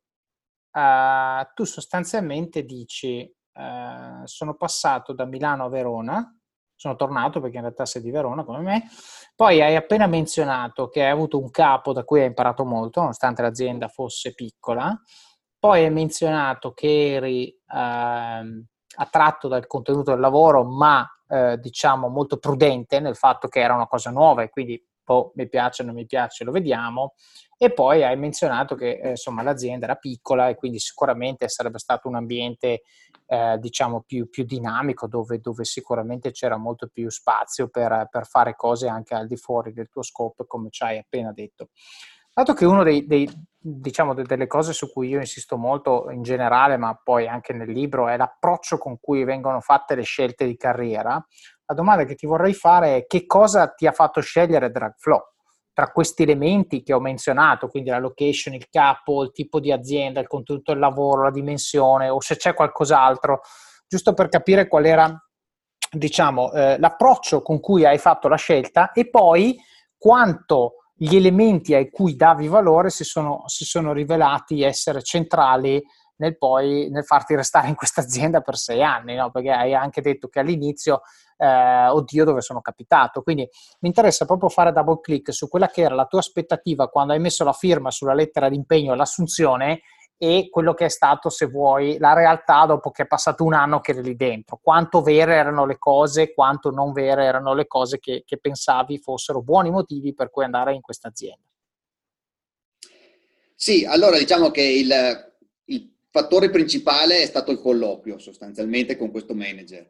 eh, tu sostanzialmente dici, eh, sono passato da Milano a Verona, sono tornato perché in realtà sei di Verona come me. Poi hai appena menzionato che hai avuto un capo da cui hai imparato molto, nonostante l'azienda fosse piccola. Poi hai menzionato che eri eh, attratto dal contenuto del lavoro, ma eh, diciamo molto prudente nel fatto che era una cosa nuova e quindi oh, mi piace, non mi piace, lo vediamo. E poi hai menzionato che eh, insomma, l'azienda era piccola e quindi sicuramente sarebbe stato un ambiente eh, diciamo più, più dinamico dove, dove, sicuramente c'era molto più spazio per, per, fare cose anche al di fuori del tuo scope come ci hai appena detto. Dato che una diciamo, delle cose su cui io insisto molto in generale, ma poi anche nel libro, è l'approccio con cui vengono fatte le scelte di carriera, la domanda che ti vorrei fare è che cosa ti ha fatto scegliere Dragflow? tra questi elementi che ho menzionato, quindi la location, il capo, il tipo di azienda, il contenuto del lavoro, la dimensione o se c'è qualcos'altro, giusto per capire qual era diciamo, eh, l'approccio con cui hai fatto la scelta e poi quanto gli elementi ai cui davi valore si sono, si sono rivelati essere centrali nel, poi, nel farti restare in questa azienda per sei anni, no? perché hai anche detto che all'inizio eh, oddio dove sono capitato. Quindi mi interessa proprio fare double click su quella che era la tua aspettativa quando hai messo la firma sulla lettera d'impegno all'assunzione e quello che è stato, se vuoi, la realtà dopo che è passato un anno che eri lì dentro. Quanto vere erano le cose, quanto non vere erano le cose che, che pensavi fossero buoni motivi per cui andare in questa azienda. Sì, allora diciamo che il, il fattore principale è stato il colloquio sostanzialmente con questo manager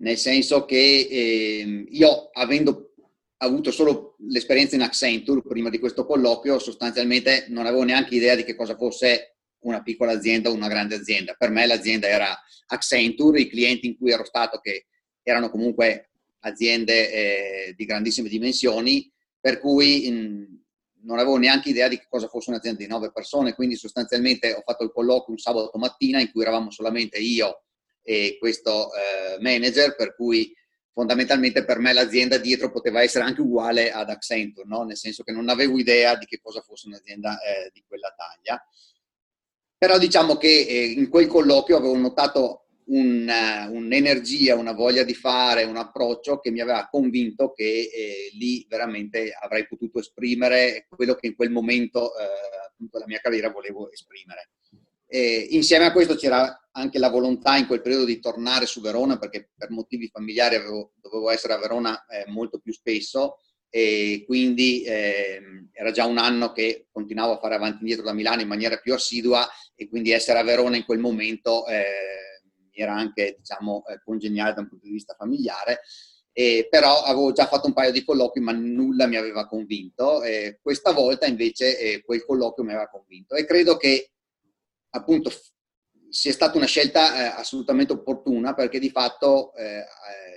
nel senso che eh, io avendo avuto solo l'esperienza in Accenture prima di questo colloquio, sostanzialmente non avevo neanche idea di che cosa fosse una piccola azienda o una grande azienda. Per me l'azienda era Accenture, i clienti in cui ero stato che erano comunque aziende eh, di grandissime dimensioni, per cui in, non avevo neanche idea di che cosa fosse un'azienda di nove persone, quindi sostanzialmente ho fatto il colloquio un sabato mattina in cui eravamo solamente io e questo eh, manager, per cui fondamentalmente per me l'azienda dietro poteva essere anche uguale ad Accenture, no? nel senso che non avevo idea di che cosa fosse un'azienda eh, di quella taglia. Però diciamo che eh, in quel colloquio avevo notato un, uh, un'energia, una voglia di fare, un approccio che mi aveva convinto che eh, lì veramente avrei potuto esprimere quello che in quel momento eh, appunto la mia carriera volevo esprimere. E insieme a questo c'era anche la volontà in quel periodo di tornare su Verona perché per motivi familiari avevo, dovevo essere a Verona eh, molto più spesso e quindi eh, era già un anno che continuavo a fare avanti e indietro da Milano in maniera più assidua e quindi essere a Verona in quel momento eh, era anche diciamo, eh, congeniale da un punto di vista familiare eh, però avevo già fatto un paio di colloqui ma nulla mi aveva convinto. Eh, questa volta invece eh, quel colloquio mi aveva convinto e credo che appunto sia stata una scelta eh, assolutamente opportuna perché di fatto eh,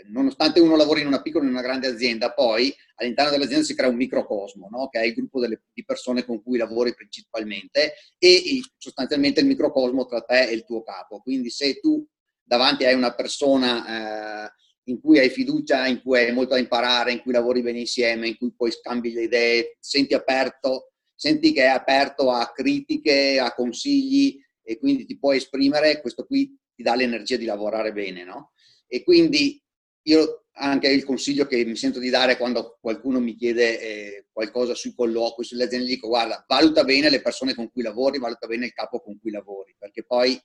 nonostante uno lavori in una piccola e in una grande azienda, poi all'interno dell'azienda si crea un microcosmo, no? che è il gruppo delle, di persone con cui lavori principalmente e sostanzialmente il microcosmo tra te e il tuo capo. Quindi se tu davanti hai una persona eh, in cui hai fiducia, in cui hai molto da imparare, in cui lavori bene insieme, in cui poi scambi le idee, senti aperto, senti che è aperto a critiche, a consigli e quindi ti puoi esprimere, questo qui ti dà l'energia di lavorare bene, no? E quindi io anche il consiglio che mi sento di dare quando qualcuno mi chiede eh, qualcosa sui colloqui, sulle aziende, dico guarda, valuta bene le persone con cui lavori, valuta bene il capo con cui lavori, perché poi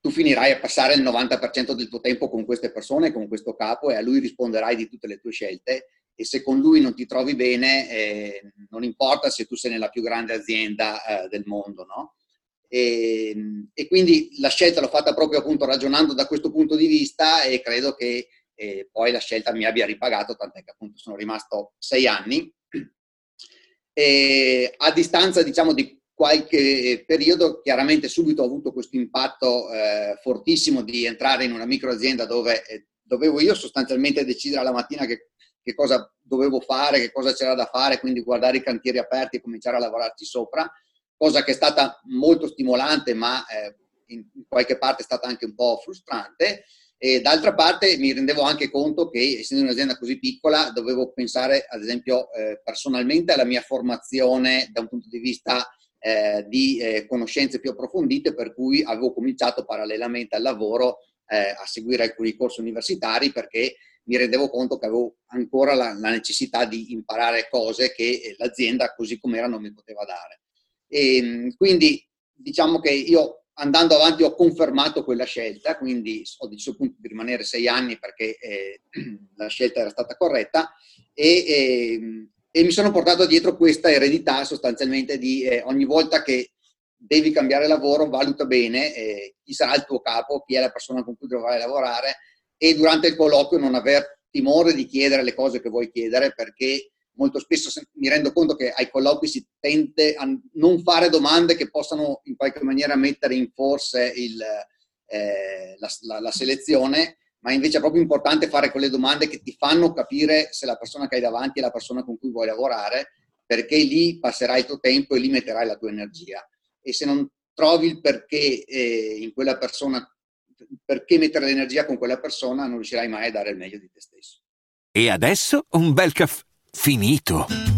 tu finirai a passare il 90% del tuo tempo con queste persone, con questo capo e a lui risponderai di tutte le tue scelte e se con lui non ti trovi bene, eh, non importa se tu sei nella più grande azienda eh, del mondo, no? E, e, quindi la scelta l'ho fatta proprio appunto ragionando da questo punto di vista e credo che eh, poi la scelta mi abbia ripagato, tant'è che appunto sono rimasto sei anni. E a distanza diciamo di qualche periodo, chiaramente subito ho avuto questo impatto eh, fortissimo di entrare in una microazienda dove eh, dovevo io sostanzialmente decidere alla mattina che, che, cosa dovevo fare, che cosa c'era da fare, quindi guardare i cantieri aperti e cominciare a lavorarci sopra, cosa che è stata molto stimolante, ma eh, in qualche parte è stata anche un po' frustrante. E d'altra parte mi rendevo anche conto che, essendo un'azienda così piccola, dovevo pensare, ad esempio, eh, personalmente alla mia formazione da un punto di vista eh, di eh, conoscenze più approfondite, per cui avevo cominciato parallelamente al lavoro eh, a seguire alcuni corsi universitari perché mi rendevo conto che avevo ancora la, la necessità di imparare cose che eh, l'azienda così com'era non mi poteva dare. E, ehm, quindi diciamo che io andando avanti ho confermato quella scelta, quindi ho deciso appunto di rimanere sei anni perché eh, [CLEARS THROAT] la scelta era stata corretta e, e, ehm, e mi sono portato dietro questa eredità sostanzialmente di eh, ogni volta che devi cambiare lavoro, valuta bene eh, chi sarà il tuo capo, chi è la persona con cui dovrai lavorare e durante il colloquio non aver timore di chiedere le cose che vuoi chiedere perché molto spesso mi rendo conto che ai colloqui si tende a non fare domande che possano in qualche maniera mettere in forse il, eh, la, la, la selezione ma invece è proprio importante fare quelle domande che ti fanno capire se la persona che hai davanti è la persona con cui vuoi lavorare, perché lì passerai il tuo tempo e lì metterai la tua energia. E se non trovi il perché eh, in quella persona, perché mettere l'energia con quella persona, non riuscirai mai a dare il meglio di te stesso. E adesso un bel caffè finito.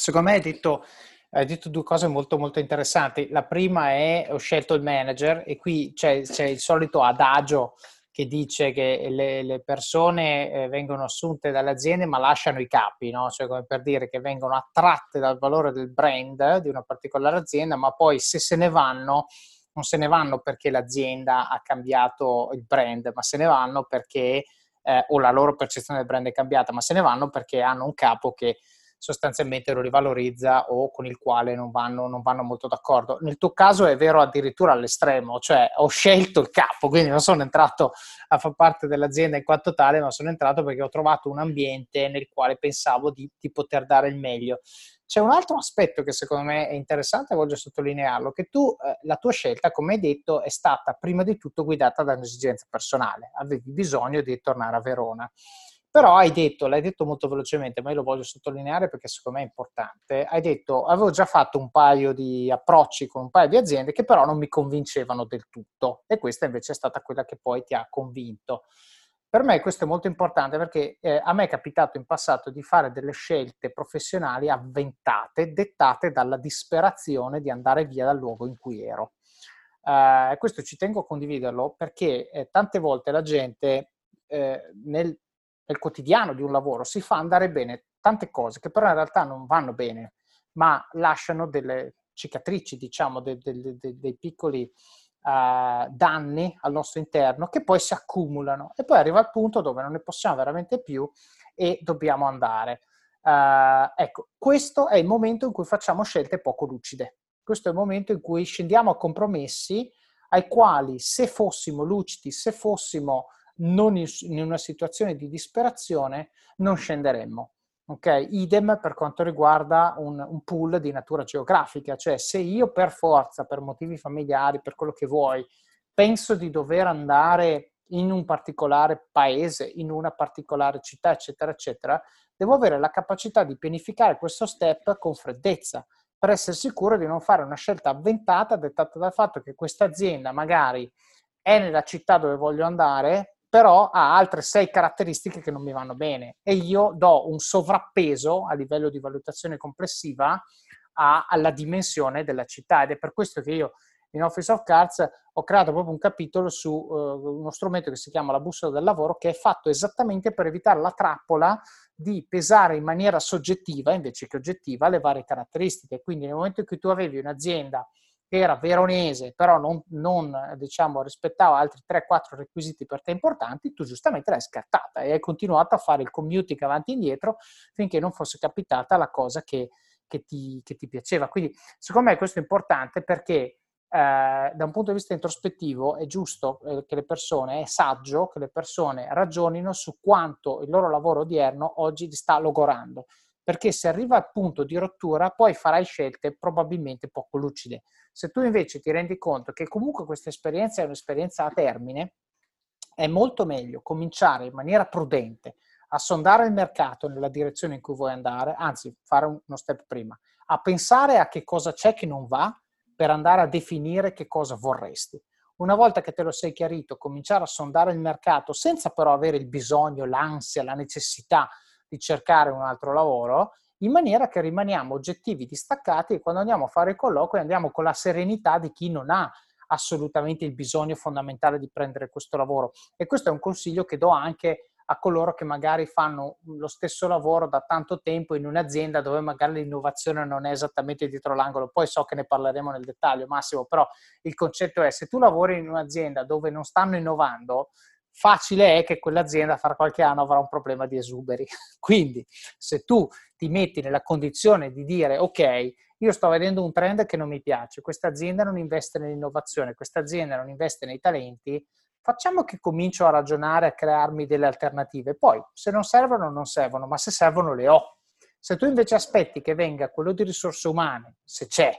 Secondo me hai detto, hai detto due cose molto, molto interessanti. La prima è ho scelto il manager e qui c'è, c'è il solito adagio che dice che le, le persone eh, vengono assunte dalle aziende ma lasciano i capi, no? cioè come per dire che vengono attratte dal valore del brand di una particolare azienda, ma poi se se ne vanno, non se ne vanno perché l'azienda ha cambiato il brand, ma se ne vanno perché, eh, o la loro percezione del brand è cambiata, ma se ne vanno perché hanno un capo che sostanzialmente lo rivalorizza o con il quale non vanno, non vanno molto d'accordo. Nel tuo caso è vero addirittura all'estremo, cioè ho scelto il capo, quindi non sono entrato a far parte dell'azienda in quanto tale, ma sono entrato perché ho trovato un ambiente nel quale pensavo di, di poter dare il meglio. C'è un altro aspetto che secondo me è interessante voglio sottolinearlo, che tu, eh, la tua scelta, come hai detto, è stata prima di tutto guidata da un'esigenza personale, avevi bisogno di tornare a Verona. Però hai detto, l'hai detto molto velocemente, ma io lo voglio sottolineare perché secondo me è importante. Hai detto, avevo già fatto un paio di approcci con un paio di aziende che però non mi convincevano del tutto e questa invece è stata quella che poi ti ha convinto. Per me questo è molto importante perché eh, a me è capitato in passato di fare delle scelte professionali avventate, dettate dalla disperazione di andare via dal luogo in cui ero. Eh, questo ci tengo a condividerlo perché eh, tante volte la gente eh, nel nel quotidiano di un lavoro si fa andare bene tante cose che però in realtà non vanno bene, ma lasciano delle cicatrici, diciamo, dei, dei, dei, dei piccoli uh, danni al nostro interno che poi si accumulano e poi arriva il punto dove non ne possiamo veramente più e dobbiamo andare. Uh, ecco, questo è il momento in cui facciamo scelte poco lucide. Questo è il momento in cui scendiamo a compromessi ai quali se fossimo lucidi, se fossimo non in, una situazione di disperazione, non scenderemmo. Ok, idem per quanto riguarda un, un, pool di natura geografica, cioè se io per forza, per motivi familiari, per quello che vuoi, penso di dover andare in un particolare paese, in una particolare città, eccetera, eccetera, devo avere la capacità di pianificare questo step con freddezza per essere sicuro di non fare una scelta avventata dettata dal fatto che questa azienda magari è nella città dove voglio andare, però ha altre sei caratteristiche che non mi vanno bene e io do un sovrappeso a livello di valutazione complessiva a, alla dimensione della città ed è per questo che io in Office of Cards ho creato proprio un capitolo su uh, uno strumento che si chiama la bussola del lavoro che è fatto esattamente per evitare la trappola di pesare in maniera soggettiva invece che oggettiva le varie caratteristiche. Quindi nel momento in cui tu avevi un'azienda era veronese, però non, non diciamo, rispettava altri 3-4 requisiti per te importanti, tu giustamente l'hai scartata e hai continuato a fare il commuting avanti e indietro finché non fosse capitata la cosa che, che, ti, che ti, piaceva. Quindi, secondo me, questo è importante perché eh, da un punto di vista introspettivo è giusto eh, che le persone, è saggio che le persone ragionino su quanto il loro lavoro odierno oggi li sta logorando perché se arriva al punto di rottura poi farai scelte probabilmente poco lucide. Se tu invece ti rendi conto che comunque questa esperienza è un'esperienza a termine, è molto meglio cominciare in maniera prudente a sondare il mercato nella direzione in cui vuoi andare, anzi fare uno step prima, a pensare a che cosa c'è che non va per andare a definire che cosa vorresti. Una volta che te lo sei chiarito, cominciare a sondare il mercato senza però avere il bisogno, l'ansia, la necessità di cercare un altro lavoro, in maniera che rimaniamo oggettivi, distaccati e quando andiamo a fare il colloquio andiamo con la serenità di chi non ha assolutamente il bisogno fondamentale di prendere questo lavoro. E questo è un consiglio che do anche a coloro che magari fanno lo stesso lavoro da tanto tempo in un'azienda dove magari l'innovazione non è esattamente dietro l'angolo. Poi so che ne parleremo nel dettaglio, Massimo, però il concetto è se tu lavori in un'azienda dove non stanno innovando, facile è che quell'azienda fra qualche anno avrà un problema di esuberi. [LAUGHS] Quindi se tu ti metti nella condizione di dire ok, io sto vedendo un trend che non mi piace, questa azienda non investe nell'innovazione, questa azienda non investe nei talenti, facciamo che comincio a ragionare, a crearmi delle alternative. Poi, se non servono, non servono, ma se servono, le ho. Se tu invece aspetti che venga quello di risorse umane, se c'è,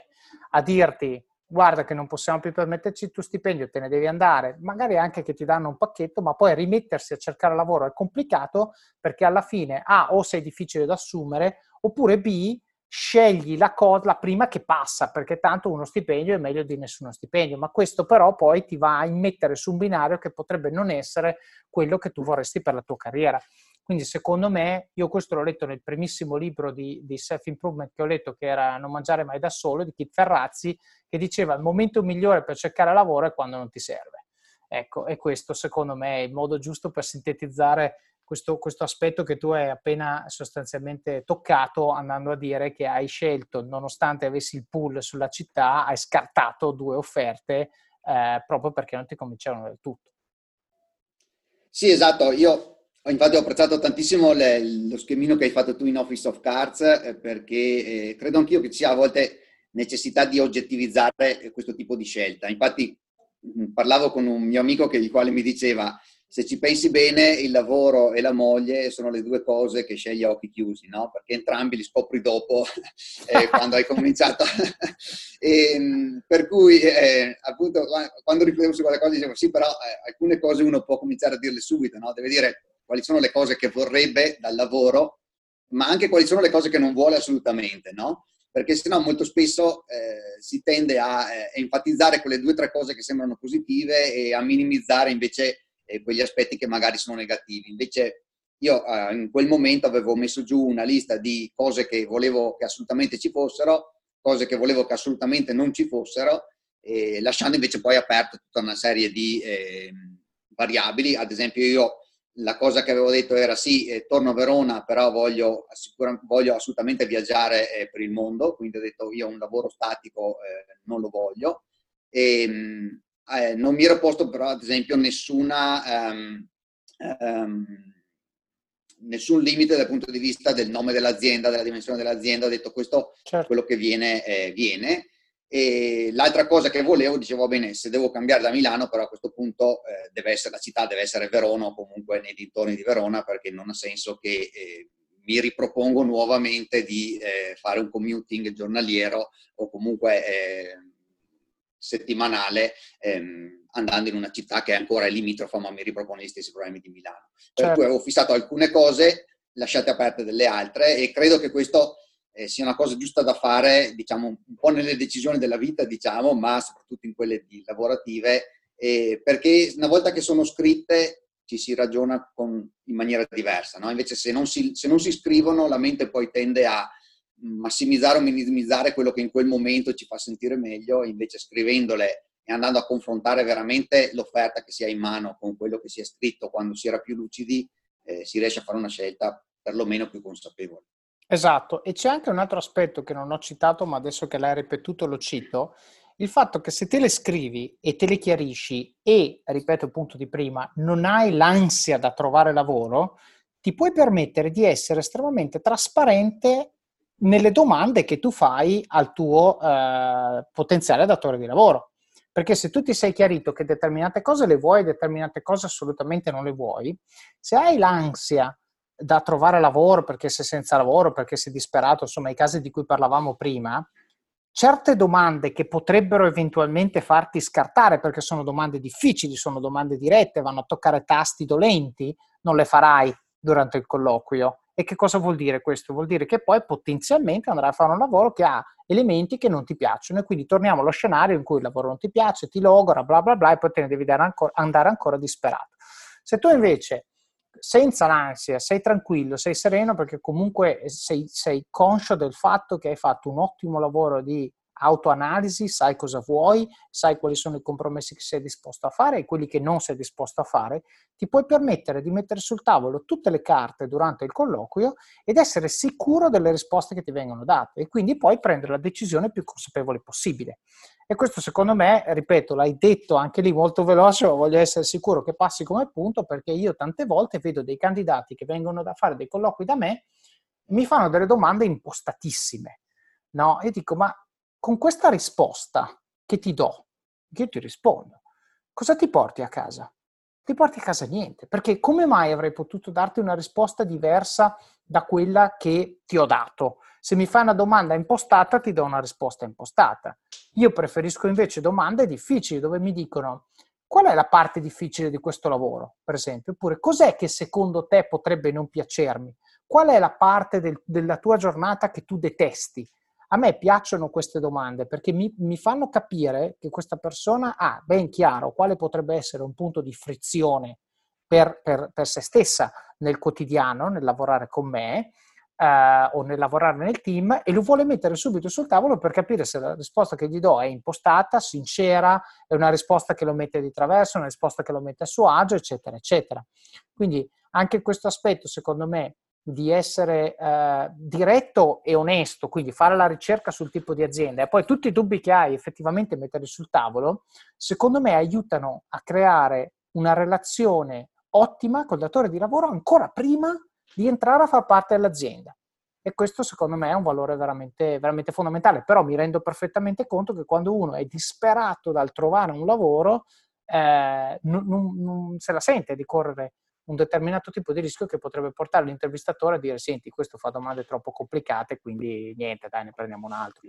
a dirti guarda che non possiamo più permetterci il tuo stipendio, te ne devi andare, magari anche che ti danno un pacchetto, ma poi rimettersi a cercare lavoro è complicato perché alla fine A o sei difficile da assumere oppure B scegli la cosa prima che passa perché tanto uno stipendio è meglio di nessuno stipendio, ma questo però poi ti va a immettere su un binario che potrebbe non essere quello che tu vorresti per la tua carriera. Quindi secondo me, io questo l'ho letto nel primissimo libro di, di self-improvement che ho letto, che era Non mangiare mai da solo, di Kit Ferrazzi, che diceva il momento migliore per cercare lavoro è quando non ti serve. Ecco, e questo secondo me è il modo giusto per sintetizzare questo, questo, aspetto che tu hai appena sostanzialmente toccato, andando a dire che hai scelto, nonostante avessi il pool sulla città, hai scartato due offerte eh, proprio perché non ti convincevano del tutto. Sì, esatto. Io Infatti ho apprezzato tantissimo le, lo schemino che hai fatto tu in Office of Cards eh, perché eh, credo anch'io che ci sia a volte necessità di oggettivizzare questo tipo di scelta. Infatti mh, parlavo con un mio amico che, il quale mi diceva se ci pensi bene il lavoro e la moglie sono le due cose che scegli a occhi chiusi, no? perché entrambi li scopri dopo [LAUGHS] eh, quando hai cominciato. e, [LAUGHS] ehm, per cui eh, appunto quando riflettevo su quella cosa dicevo sì però eh, alcune cose uno può cominciare a dirle subito, no? deve dire quali sono le cose che vorrebbe dal lavoro, ma anche quali sono le cose che non vuole assolutamente, no? Perché sennò molto spesso eh, si tende a eh, enfatizzare quelle due o tre cose che sembrano positive e a minimizzare invece eh, quegli aspetti che magari sono negativi. Invece io eh, in quel momento avevo messo giù una lista di cose che volevo che assolutamente ci fossero, cose che volevo che assolutamente non ci fossero, lasciando invece poi aperto tutta una serie di ehm, variabili. Ad esempio io la cosa che avevo detto era sì, eh, torno a Verona, però voglio, voglio assolutamente viaggiare eh, per il mondo, quindi ho detto io un lavoro statico eh, non lo voglio. E, ehm, eh, non mi ero posto però ad esempio nessuna, um, um, nessun limite dal punto di vista del nome dell'azienda, della dimensione dell'azienda, ho detto questo certo. quello che viene, eh, viene. E l'altra cosa che volevo, dicevo, bene, se devo cambiare da Milano, però a questo punto eh, deve essere, la città deve essere Verona o comunque nei dintorni di Verona, perché non ha senso che eh, mi ripropongo nuovamente di eh, fare un commuting giornaliero o comunque eh, settimanale ehm, andando in una città che è ancora limitrofa, ma mi ripropone gli stessi problemi di Milano. Per certo. cui avevo fissato alcune cose, lasciate aperte delle altre e credo che questo eh, sia una cosa giusta da fare, diciamo, un po' nelle decisioni della vita, diciamo, ma soprattutto in quelle lavorative, eh, perché una volta che sono scritte ci si ragiona con, in maniera diversa, no? Invece se non, si, se non si scrivono la mente poi tende a massimizzare o minimizzare quello che in quel momento ci fa sentire meglio, invece scrivendole e andando a confrontare veramente l'offerta che si ha in mano con quello che si è scritto quando si era più lucidi, eh, si riesce a fare una scelta perlomeno più consapevole. Esatto, e c'è anche un altro aspetto che non ho citato, ma adesso che l'hai ripetuto lo cito, il fatto che se te le scrivi e te le chiarisci e, ripeto il punto di prima, non hai l'ansia da trovare lavoro, ti puoi permettere di essere estremamente trasparente nelle domande che tu fai al tuo eh, potenziale datore di lavoro. Perché se tu ti sei chiarito che determinate cose le vuoi e determinate cose assolutamente non le vuoi, se hai l'ansia da trovare lavoro perché sei senza lavoro, perché sei disperato, insomma i casi di cui parlavamo prima, certe domande che potrebbero eventualmente farti scartare perché sono domande difficili, sono domande dirette, vanno a toccare tasti dolenti, non le farai durante il colloquio. E che cosa vuol dire questo? Vuol dire che poi potenzialmente andrai a fare un lavoro che ha elementi che non ti piacciono e quindi torniamo allo scenario in cui il lavoro non ti piace, ti logora, bla bla bla e poi te ne devi andare ancora disperato. Se tu invece senza l'ansia, sei tranquillo, sei sereno perché comunque sei, sei conscio del fatto che hai fatto un ottimo lavoro di autoanalisi, sai cosa vuoi, sai quali sono i compromessi che sei disposto a fare e quelli che non sei disposto a fare, ti puoi permettere di mettere sul tavolo tutte le carte durante il colloquio ed essere sicuro delle risposte che ti vengono date e quindi poi prendere la decisione più consapevole possibile. E questo secondo me, ripeto, l'hai detto anche lì molto veloce, voglio essere sicuro che passi come punto perché io tante volte vedo dei candidati che vengono da fare dei colloqui da me mi fanno delle domande impostatissime. No, io dico, ma con questa risposta che ti do, che io ti rispondo, cosa ti porti a casa? Ti porti a casa niente, perché come mai avrei potuto darti una risposta diversa da quella che ti ho dato? Se mi fai una domanda impostata, ti do una risposta impostata. Io preferisco invece domande difficili dove mi dicono qual è la parte difficile di questo lavoro, per esempio, oppure cos'è che secondo te potrebbe non piacermi? Qual è la parte del, della tua giornata che tu detesti? A me piacciono queste domande perché mi, mi, fanno capire che questa persona ha ben chiaro quale potrebbe essere un punto di frizione per, per, per se stessa nel quotidiano, nel lavorare con me eh, o nel lavorare nel team e lo vuole mettere subito sul tavolo per capire se la risposta che gli do è impostata, sincera, è una risposta che lo mette di traverso, una risposta che lo mette a suo agio, eccetera, eccetera. Quindi anche questo aspetto, secondo me, di essere eh, diretto e onesto, quindi fare la ricerca sul tipo di azienda e poi tutti i dubbi che hai effettivamente metterli sul tavolo, secondo me aiutano a creare una relazione ottima col datore di lavoro ancora prima di entrare a far parte dell'azienda. E questo secondo me è un valore veramente, veramente fondamentale, però mi rendo perfettamente conto che quando uno è disperato dal trovare un lavoro, eh, non, non, non se la sente di correre un determinato tipo di rischio che potrebbe portare l'intervistatore a dire senti questo fa domande troppo complicate quindi niente dai ne prendiamo un altro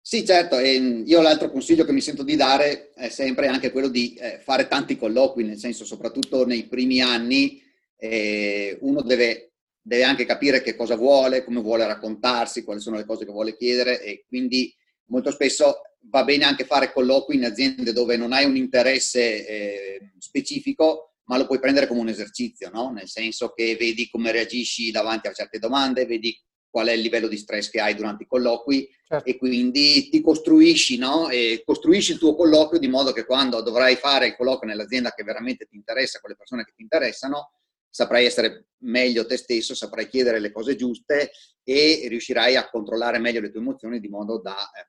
sì certo e io l'altro consiglio che mi sento di dare è sempre anche quello di eh, fare tanti colloqui nel senso soprattutto nei primi anni eh, uno deve, deve anche capire che cosa vuole come vuole raccontarsi quali sono le cose che vuole chiedere e quindi molto spesso va bene anche fare colloqui in aziende dove non hai un interesse eh, specifico, ma lo puoi prendere come un esercizio, no? nel senso che vedi come reagisci davanti a certe domande, vedi qual è il livello di stress che hai durante i colloqui certo. e quindi ti costruisci, no? E costruisci il tuo colloquio di modo che quando dovrai fare il colloquio nell'azienda che veramente ti interessa, con le persone che ti interessano, saprai essere meglio te stesso, saprai chiedere le cose giuste e riuscirai a controllare meglio le tue emozioni di modo da eh,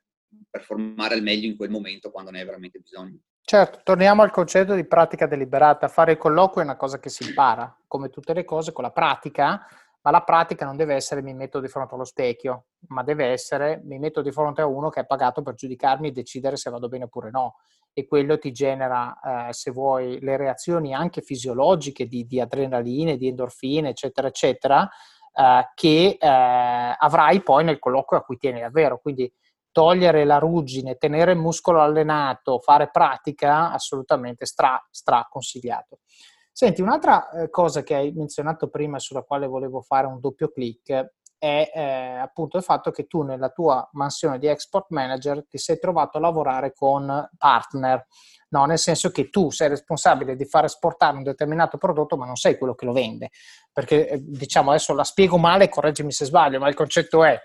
performare al meglio in quel momento quando ne hai veramente bisogno. Certo, torniamo al concetto di pratica deliberata. Fare il colloquio è una cosa che si impara, come tutte le cose, con la pratica, ma la pratica non deve essere mi metto di fronte allo specchio, ma deve essere mi metto di fronte a uno che è pagato per giudicarmi e decidere se vado bene oppure no. E quello ti genera, eh, se vuoi, le reazioni anche fisiologiche di, di adrenaline, di endorfine, eccetera, eccetera, eh, che eh, avrai poi nel colloquio a cui tieni davvero. Quindi togliere la ruggine, tenere il muscolo allenato, fare pratica, assolutamente stra, stra consigliato. Senti, un'altra eh, cosa che hai menzionato prima sulla quale volevo fare un doppio clic è eh, appunto il fatto che tu nella tua mansione di export manager ti sei trovato a lavorare con partner, no? nel senso che tu sei responsabile di far esportare un determinato prodotto ma non sei quello che lo vende, perché eh, diciamo adesso la spiego male, correggimi se sbaglio, ma il concetto è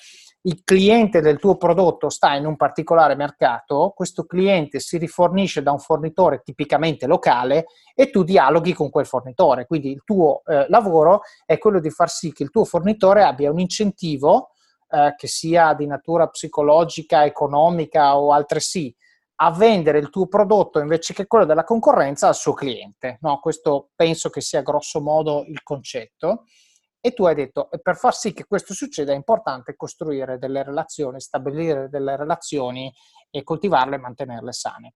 il cliente del tuo prodotto sta in un particolare mercato, questo cliente si rifornisce da un fornitore tipicamente locale e tu dialoghi con quel fornitore. Quindi il tuo eh, lavoro è quello di far sì che il tuo fornitore abbia un incentivo eh, che sia di natura psicologica, economica o altresì a vendere il tuo prodotto invece che quello della concorrenza al suo cliente. No, questo penso che sia grosso modo il concetto. E tu hai detto, per far sì che questo succeda è importante costruire delle relazioni, stabilire delle relazioni e coltivarle e mantenerle sane.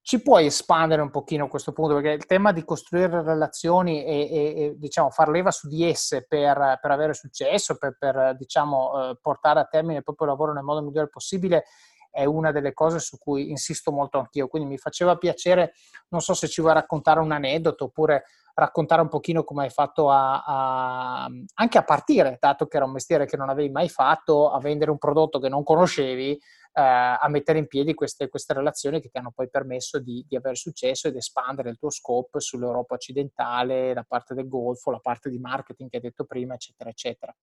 Ci puoi espandere un pochino questo punto? Perché il tema di costruire relazioni e, e, e diciamo, far leva su di esse per, per avere successo, per, per diciamo, eh, portare a termine il proprio lavoro nel modo migliore possibile, è una delle cose su cui insisto molto anch'io. Quindi mi faceva piacere, non so se ci vuoi raccontare un aneddoto oppure raccontare un pochino come hai fatto a, a, anche a partire, dato che era un mestiere che non avevi mai fatto, a vendere un prodotto che non conoscevi, eh, a mettere in piedi queste, queste, relazioni che ti hanno poi permesso di, di, avere successo ed espandere il tuo scope sull'Europa occidentale, la parte del Golfo, la parte di marketing che hai detto prima, eccetera, eccetera.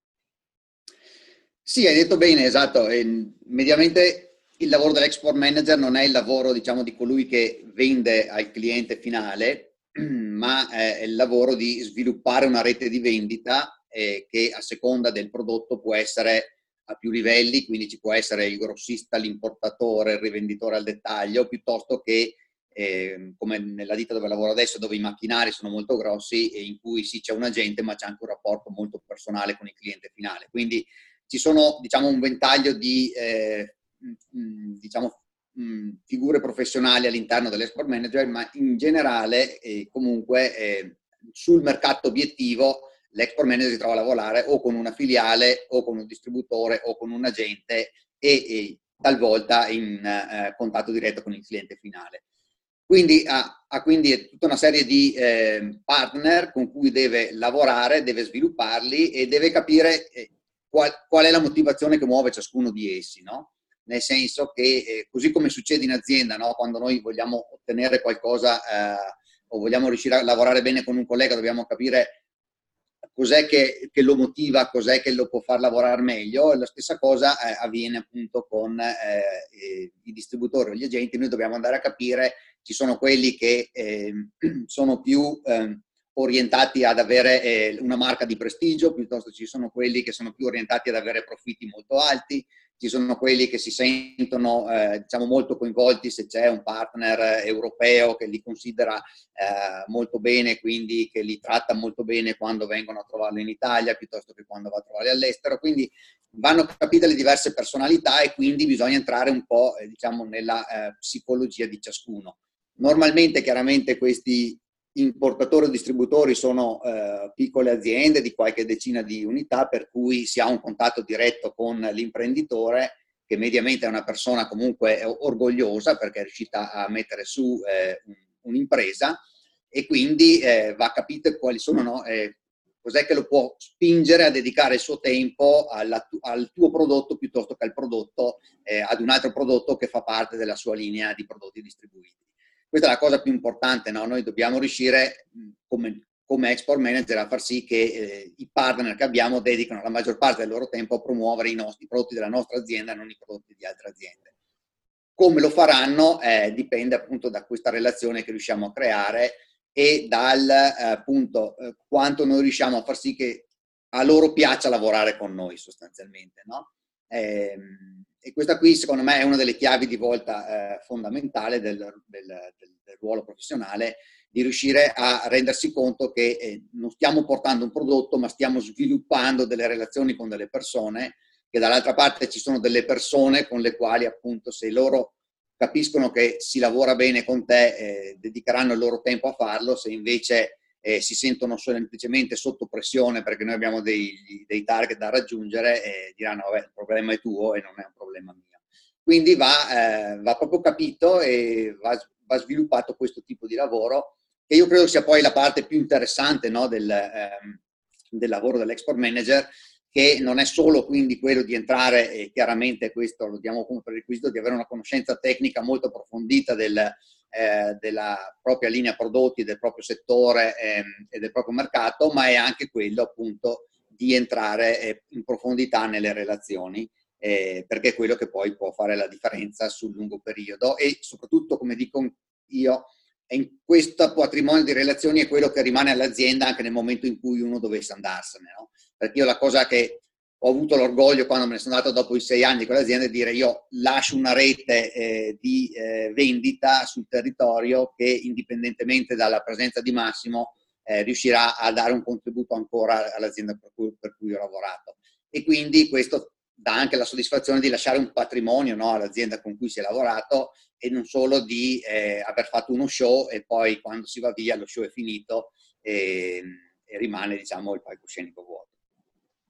Sì, hai detto bene, esatto. E, mediamente il lavoro dell'export manager non è il lavoro, diciamo, di colui che vende al cliente finale, [CLEARS THROAT] ma è il lavoro di sviluppare una rete di vendita eh, che a seconda del prodotto può essere a più livelli, quindi ci può essere il grossista, l'importatore, il rivenditore al dettaglio, piuttosto che eh, come nella ditta dove lavoro adesso, dove i macchinari sono molto grossi e in cui sì c'è un agente, ma c'è anche un rapporto molto personale con il cliente finale. Quindi ci sono diciamo, un ventaglio di eh, diciamo, mh, figure professionali all'interno dell'export manager, ma in generale eh, comunque eh, sul mercato obiettivo l'export manager si trova a lavorare o con una filiale o con un distributore o con un agente e, e talvolta in eh, contatto diretto con il cliente finale. Quindi ha, ha quindi tutta una serie di eh, partner con cui deve lavorare, deve svilupparli e deve capire eh, qual, qual, è la motivazione che muove ciascuno di essi. No? Nel senso che eh, così come succede in azienda, no? quando noi vogliamo ottenere qualcosa eh, o vogliamo riuscire a lavorare bene con un collega, dobbiamo capire cos'è che, che, lo motiva, cos'è che lo può far lavorare meglio. La stessa cosa eh, avviene appunto con eh, i distributori o gli agenti, noi dobbiamo andare a capire, ci sono quelli che ehm, [CLEARS THROAT] sono più ehm, orientati ad avere eh, una marca di prestigio, piuttosto ci sono quelli che sono più orientati ad avere profitti molto alti, ci sono quelli che si sentono eh, diciamo molto coinvolti se c'è un partner europeo che li considera eh, molto bene, quindi che li tratta molto bene quando vengono a trovarli in Italia piuttosto che quando va a trovarli all'estero. Quindi vanno capite le diverse personalità e quindi bisogna entrare un po' eh, diciamo, nella eh, psicologia di ciascuno. Normalmente chiaramente questi importatori o distributori sono eh, piccole aziende di qualche decina di unità, per cui si ha un contatto diretto con l'imprenditore, che mediamente è una persona comunque orgogliosa perché è riuscita a mettere su eh, un'impresa e quindi eh, va capito quali sono, no? Eh, cos'è che lo può spingere a dedicare il suo tempo alla, al tuo prodotto piuttosto che al prodotto, eh, ad un altro prodotto che fa parte della sua linea di prodotti distribuiti. Questa è la cosa più importante, no? Noi dobbiamo riuscire, come, come export manager a far sì che eh, i partner che abbiamo dedicano la maggior parte del loro tempo a promuovere i, nostri, i prodotti della nostra azienda non i prodotti di altre aziende. Come lo faranno eh, dipende appunto da questa relazione che riusciamo a creare e dal eh, appunto eh, quanto noi riusciamo a far sì che a loro piaccia lavorare con noi sostanzialmente. No? Eh, e questa qui secondo me è una delle chiavi di volta eh, fondamentale del, del, del, ruolo professionale di riuscire a rendersi conto che eh, non stiamo portando un prodotto, ma stiamo sviluppando delle relazioni con delle persone, che dall'altra parte ci sono delle persone con le quali appunto se loro capiscono che si lavora bene con te, eh, dedicheranno il loro tempo a farlo, se invece eh, si sentono semplicemente sotto pressione perché noi abbiamo dei, dei target da raggiungere, eh, diranno vabbè il problema è tuo e non è un problema mio. Quindi va, eh, va proprio capito e va, va sviluppato questo tipo di lavoro che io credo sia poi la parte più interessante no, del, ehm, del, lavoro dell'export manager, che non è solo quindi quello di entrare, e chiaramente questo lo diamo come prerequisito, di avere una conoscenza tecnica molto approfondita del, eh, della propria linea prodotti, del proprio settore ehm, e del proprio mercato, ma è anche quello appunto di entrare eh, in profondità nelle relazioni. Eh, perché è quello che poi può fare la differenza sul lungo periodo e soprattutto, come dico io, in questo patrimonio di relazioni è quello che rimane all'azienda anche nel momento in cui uno dovesse andarsene. No? Perché io la cosa che ho avuto l'orgoglio quando me ne sono andato dopo i sei anni con l'azienda è dire io lascio una rete eh, di eh, vendita sul territorio che indipendentemente dalla presenza di Massimo eh, riuscirà a dare un contributo ancora all'azienda per cui, per cui ho lavorato. E quindi questo dà anche la soddisfazione di lasciare un patrimonio no, all'azienda con cui si è lavorato e non solo di eh, aver fatto uno show e poi quando si va via lo show è finito e, e rimane diciamo il palcoscenico vuoto.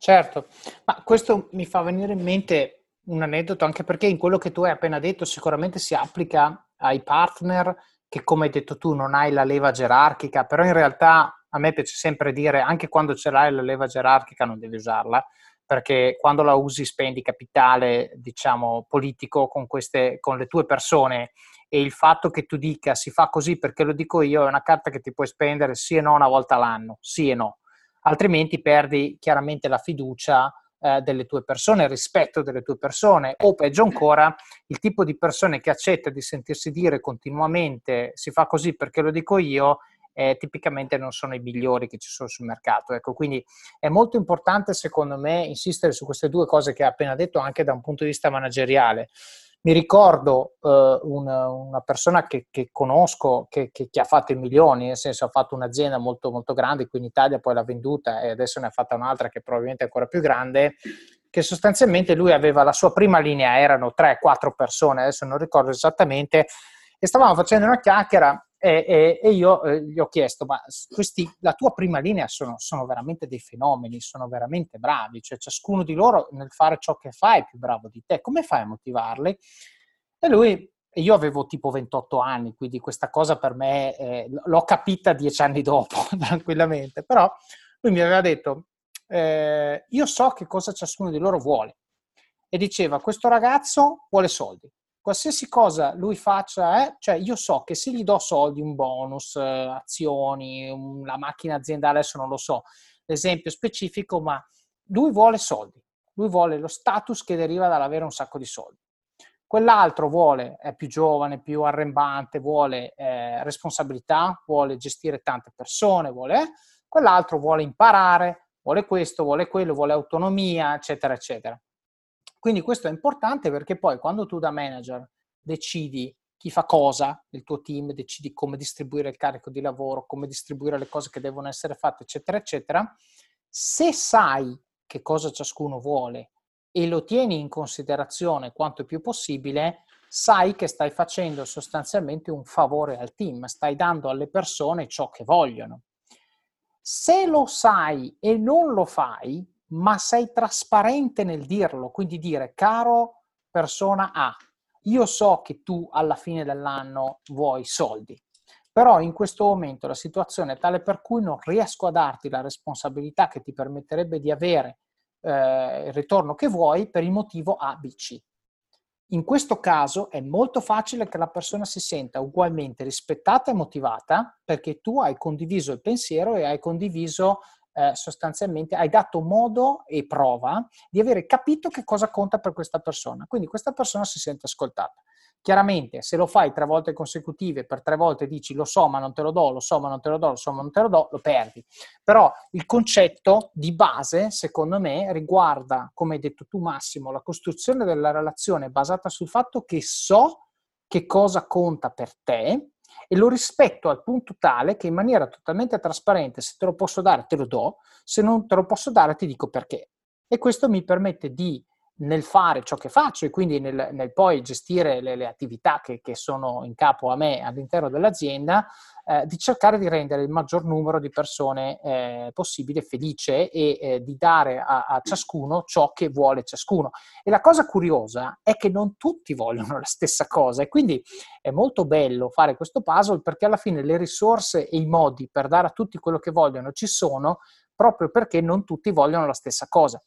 Certo, ma questo mi fa venire in mente un aneddoto anche perché in quello che tu hai appena detto sicuramente si applica ai partner che come hai detto tu non hai la leva gerarchica, però in realtà a me piace sempre dire anche quando ce l'hai la leva gerarchica non devi usarla perché quando la usi spendi capitale, diciamo, politico con, queste, con le tue persone. E il fatto che tu dica si fa così perché lo dico io è una carta che ti puoi spendere sì e no una volta l'anno, sì e no, altrimenti perdi chiaramente la fiducia eh, delle tue persone, il rispetto delle tue persone o peggio ancora il tipo di persone che accetta di sentirsi dire continuamente si fa così perché lo dico io eh, tipicamente non sono i migliori che ci sono sul mercato. Ecco, quindi è molto importante secondo me insistere su queste due cose che ha appena detto anche da un punto di vista manageriale. Mi ricordo eh, una, una, persona che, che conosco che, che, che, ha fatto i milioni, nel senso ha fatto un'azienda molto, molto grande qui in Italia, poi l'ha venduta e adesso ne ha fatta un'altra che probabilmente è ancora più grande, che sostanzialmente lui aveva la sua prima linea, erano 3-4 persone, adesso non ricordo esattamente, e stavamo facendo una chiacchiera e, e, e io eh, gli ho chiesto, ma questi, la tua prima linea sono, sono, veramente dei fenomeni, sono veramente bravi, cioè ciascuno di loro nel fare ciò che fa è più bravo di te, come fai a motivarli? E lui, e io avevo tipo 28 anni, quindi questa cosa per me eh, l'ho capita dieci anni dopo, [LAUGHS] tranquillamente, però lui mi aveva detto, eh, io so che cosa ciascuno di loro vuole. E diceva, questo ragazzo vuole soldi, qualsiasi cosa lui faccia, eh, cioè io so che se gli do soldi, un bonus, eh, azioni, la macchina aziendale, adesso non lo so, l'esempio specifico, ma lui vuole soldi, lui vuole lo status che deriva dall'avere un sacco di soldi. Quell'altro vuole, è più giovane, più arrembante, vuole eh, responsabilità, vuole gestire tante persone, vuole, eh, quell'altro vuole imparare, vuole questo, vuole quello, vuole autonomia, eccetera, eccetera. Quindi questo è importante perché poi quando tu da manager decidi chi fa cosa nel tuo team, decidi come distribuire il carico di lavoro, come distribuire le cose che devono essere fatte, eccetera, eccetera, se sai che cosa ciascuno vuole e lo tieni in considerazione quanto più possibile, sai che stai facendo sostanzialmente un favore al team, stai dando alle persone ciò che vogliono. Se lo sai e non lo fai, ma sei trasparente nel dirlo, quindi dire caro persona A, io so che tu alla fine dell'anno vuoi soldi, però in questo momento la situazione è tale per cui non riesco a darti la responsabilità che ti permetterebbe di avere eh, il ritorno che vuoi per il motivo A, B, C. In questo caso è molto facile che la persona si senta ugualmente rispettata e motivata perché tu hai condiviso il pensiero e hai condiviso eh, sostanzialmente, hai dato modo e prova di avere capito che cosa conta per questa persona. Quindi questa persona si sente ascoltata. Chiaramente, se lo fai tre volte consecutive, per tre volte dici lo so ma non te lo do, lo so ma non te lo do, lo so ma non te lo do, lo perdi. Però il concetto di base, secondo me, riguarda, come hai detto tu Massimo, la costruzione della relazione basata sul fatto che so che cosa conta per te e lo rispetto al punto tale che in maniera totalmente trasparente, se te lo posso dare, te lo do, se non te lo posso dare, ti dico perché. E questo mi permette di nel fare ciò che faccio e quindi nel, nel poi gestire le, le attività che, che, sono in capo a me all'interno dell'azienda, eh, di cercare di rendere il maggior numero di persone eh, possibile felice e eh, di dare a, a, ciascuno ciò che vuole ciascuno. E la cosa curiosa è che non tutti vogliono la stessa cosa e quindi è molto bello fare questo puzzle perché alla fine le risorse e i modi per dare a tutti quello che vogliono ci sono proprio perché non tutti vogliono la stessa cosa.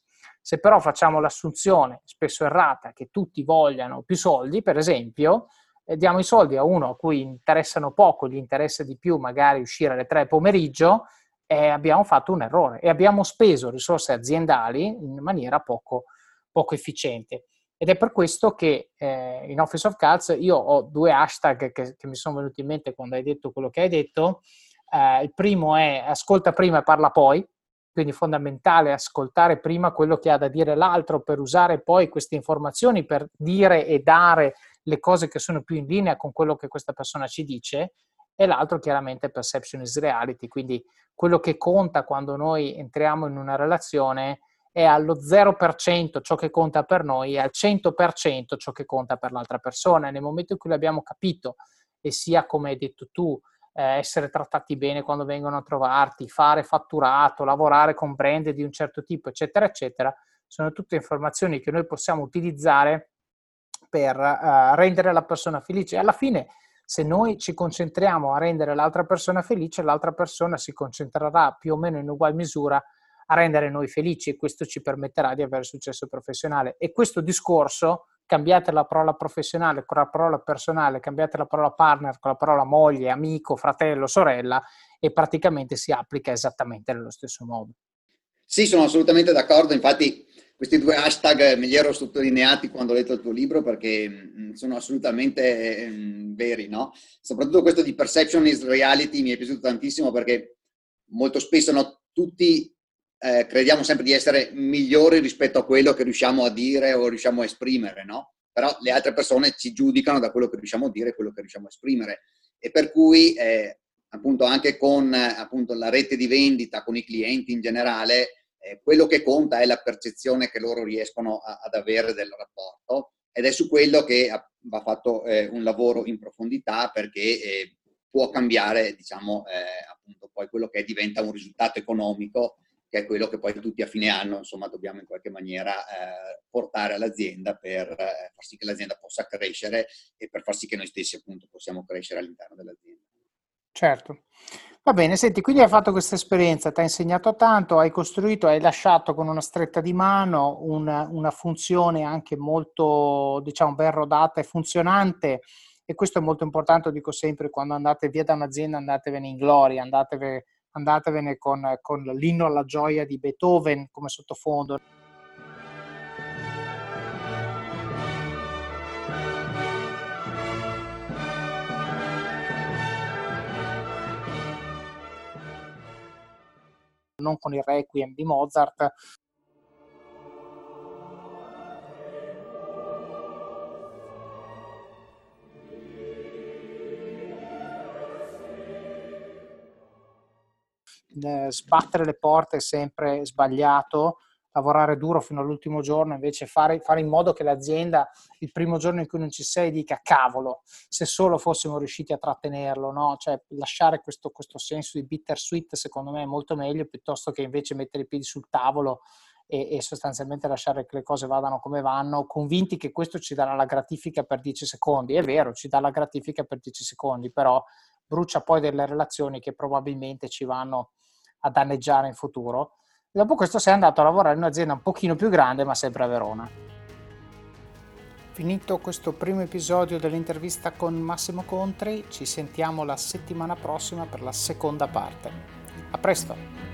Se però facciamo l'assunzione, spesso errata, che tutti vogliano più soldi, per esempio, eh, diamo i soldi a uno a cui interessano poco, gli interessa di più magari uscire alle tre pomeriggio, eh, abbiamo fatto un errore e abbiamo speso risorse aziendali in maniera poco, poco efficiente. Ed è per questo che eh, in Office of Cards io ho due hashtag che, che, mi sono venuti in mente quando hai detto quello che hai detto. Eh, il primo è ascolta prima e parla poi, quindi è fondamentale ascoltare prima quello che ha da dire l'altro per usare poi queste informazioni per dire e dare le cose che sono più in linea con quello che questa persona ci dice e l'altro chiaramente perception is reality, quindi quello che conta quando noi entriamo in una relazione è allo 0% ciò che conta per noi e al 100% ciò che conta per l'altra persona. Nel momento in cui l'abbiamo capito e sia come hai detto tu, eh, essere trattati bene quando vengono a trovarti, fare fatturato, lavorare con brand di un certo tipo, eccetera, eccetera, sono tutte informazioni che noi possiamo utilizzare per uh, rendere la persona felice. Alla fine, se noi ci concentriamo a rendere l'altra persona felice, l'altra persona si concentrerà più o meno in ugual misura a rendere noi felici e questo ci permetterà di avere successo professionale. E questo discorso cambiate la parola professionale con la parola personale, cambiate la parola partner con la parola moglie, amico, fratello, sorella e praticamente si applica esattamente nello stesso modo. Sì, sono assolutamente d'accordo, infatti questi due hashtag me li ero sottolineati quando ho letto il tuo libro perché mm, sono assolutamente mm, veri, no? Soprattutto questo di perception is reality mi è piaciuto tantissimo perché molto spesso no, tutti eh, crediamo sempre di essere migliori rispetto a quello che riusciamo a dire o riusciamo a esprimere, no? Però le altre persone ci giudicano da quello che riusciamo a dire e quello che riusciamo a esprimere. E per cui, eh, appunto, anche con appunto, la rete di vendita, con i clienti in generale, eh, quello che conta è la percezione che loro riescono a, ad avere del rapporto ed è su quello che va fatto eh, un lavoro in profondità perché eh, può cambiare, diciamo, eh, appunto, poi quello che diventa un risultato economico che è quello che poi tutti a fine anno insomma, dobbiamo in qualche maniera eh, portare all'azienda per eh, far sì che l'azienda possa crescere e per far sì che noi stessi appunto possiamo crescere all'interno dell'azienda. Certo. Va bene, senti, quindi hai fatto questa esperienza, ti ha insegnato tanto, hai costruito, hai lasciato con una stretta di mano una, una funzione anche molto, diciamo, ben rodata e funzionante e questo è molto importante, lo dico sempre, quando andate via da un'azienda andatevene in gloria, andatevene andatevene con, con l'inno alla gioia di Beethoven come sottofondo. non con il Requiem di Mozart, eh, sbattere le porte è sempre sbagliato, lavorare duro fino all'ultimo giorno, invece fare, fare, in modo che l'azienda il primo giorno in cui non ci sei dica cavolo, se solo fossimo riusciti a trattenerlo, no? cioè lasciare questo, questo senso di bittersweet secondo me è molto meglio piuttosto che invece mettere i piedi sul tavolo e, e, sostanzialmente lasciare che le cose vadano come vanno, convinti che questo ci darà la gratifica per 10 secondi. È vero, ci dà la gratifica per 10 secondi, però brucia poi delle relazioni che probabilmente ci vanno a danneggiare in futuro. Dopo questo sei andato a lavorare in un'azienda un pochino più grande, ma sempre a Verona. Finito questo primo episodio dell'intervista con Massimo Contri, ci sentiamo la settimana prossima per la seconda parte. A presto!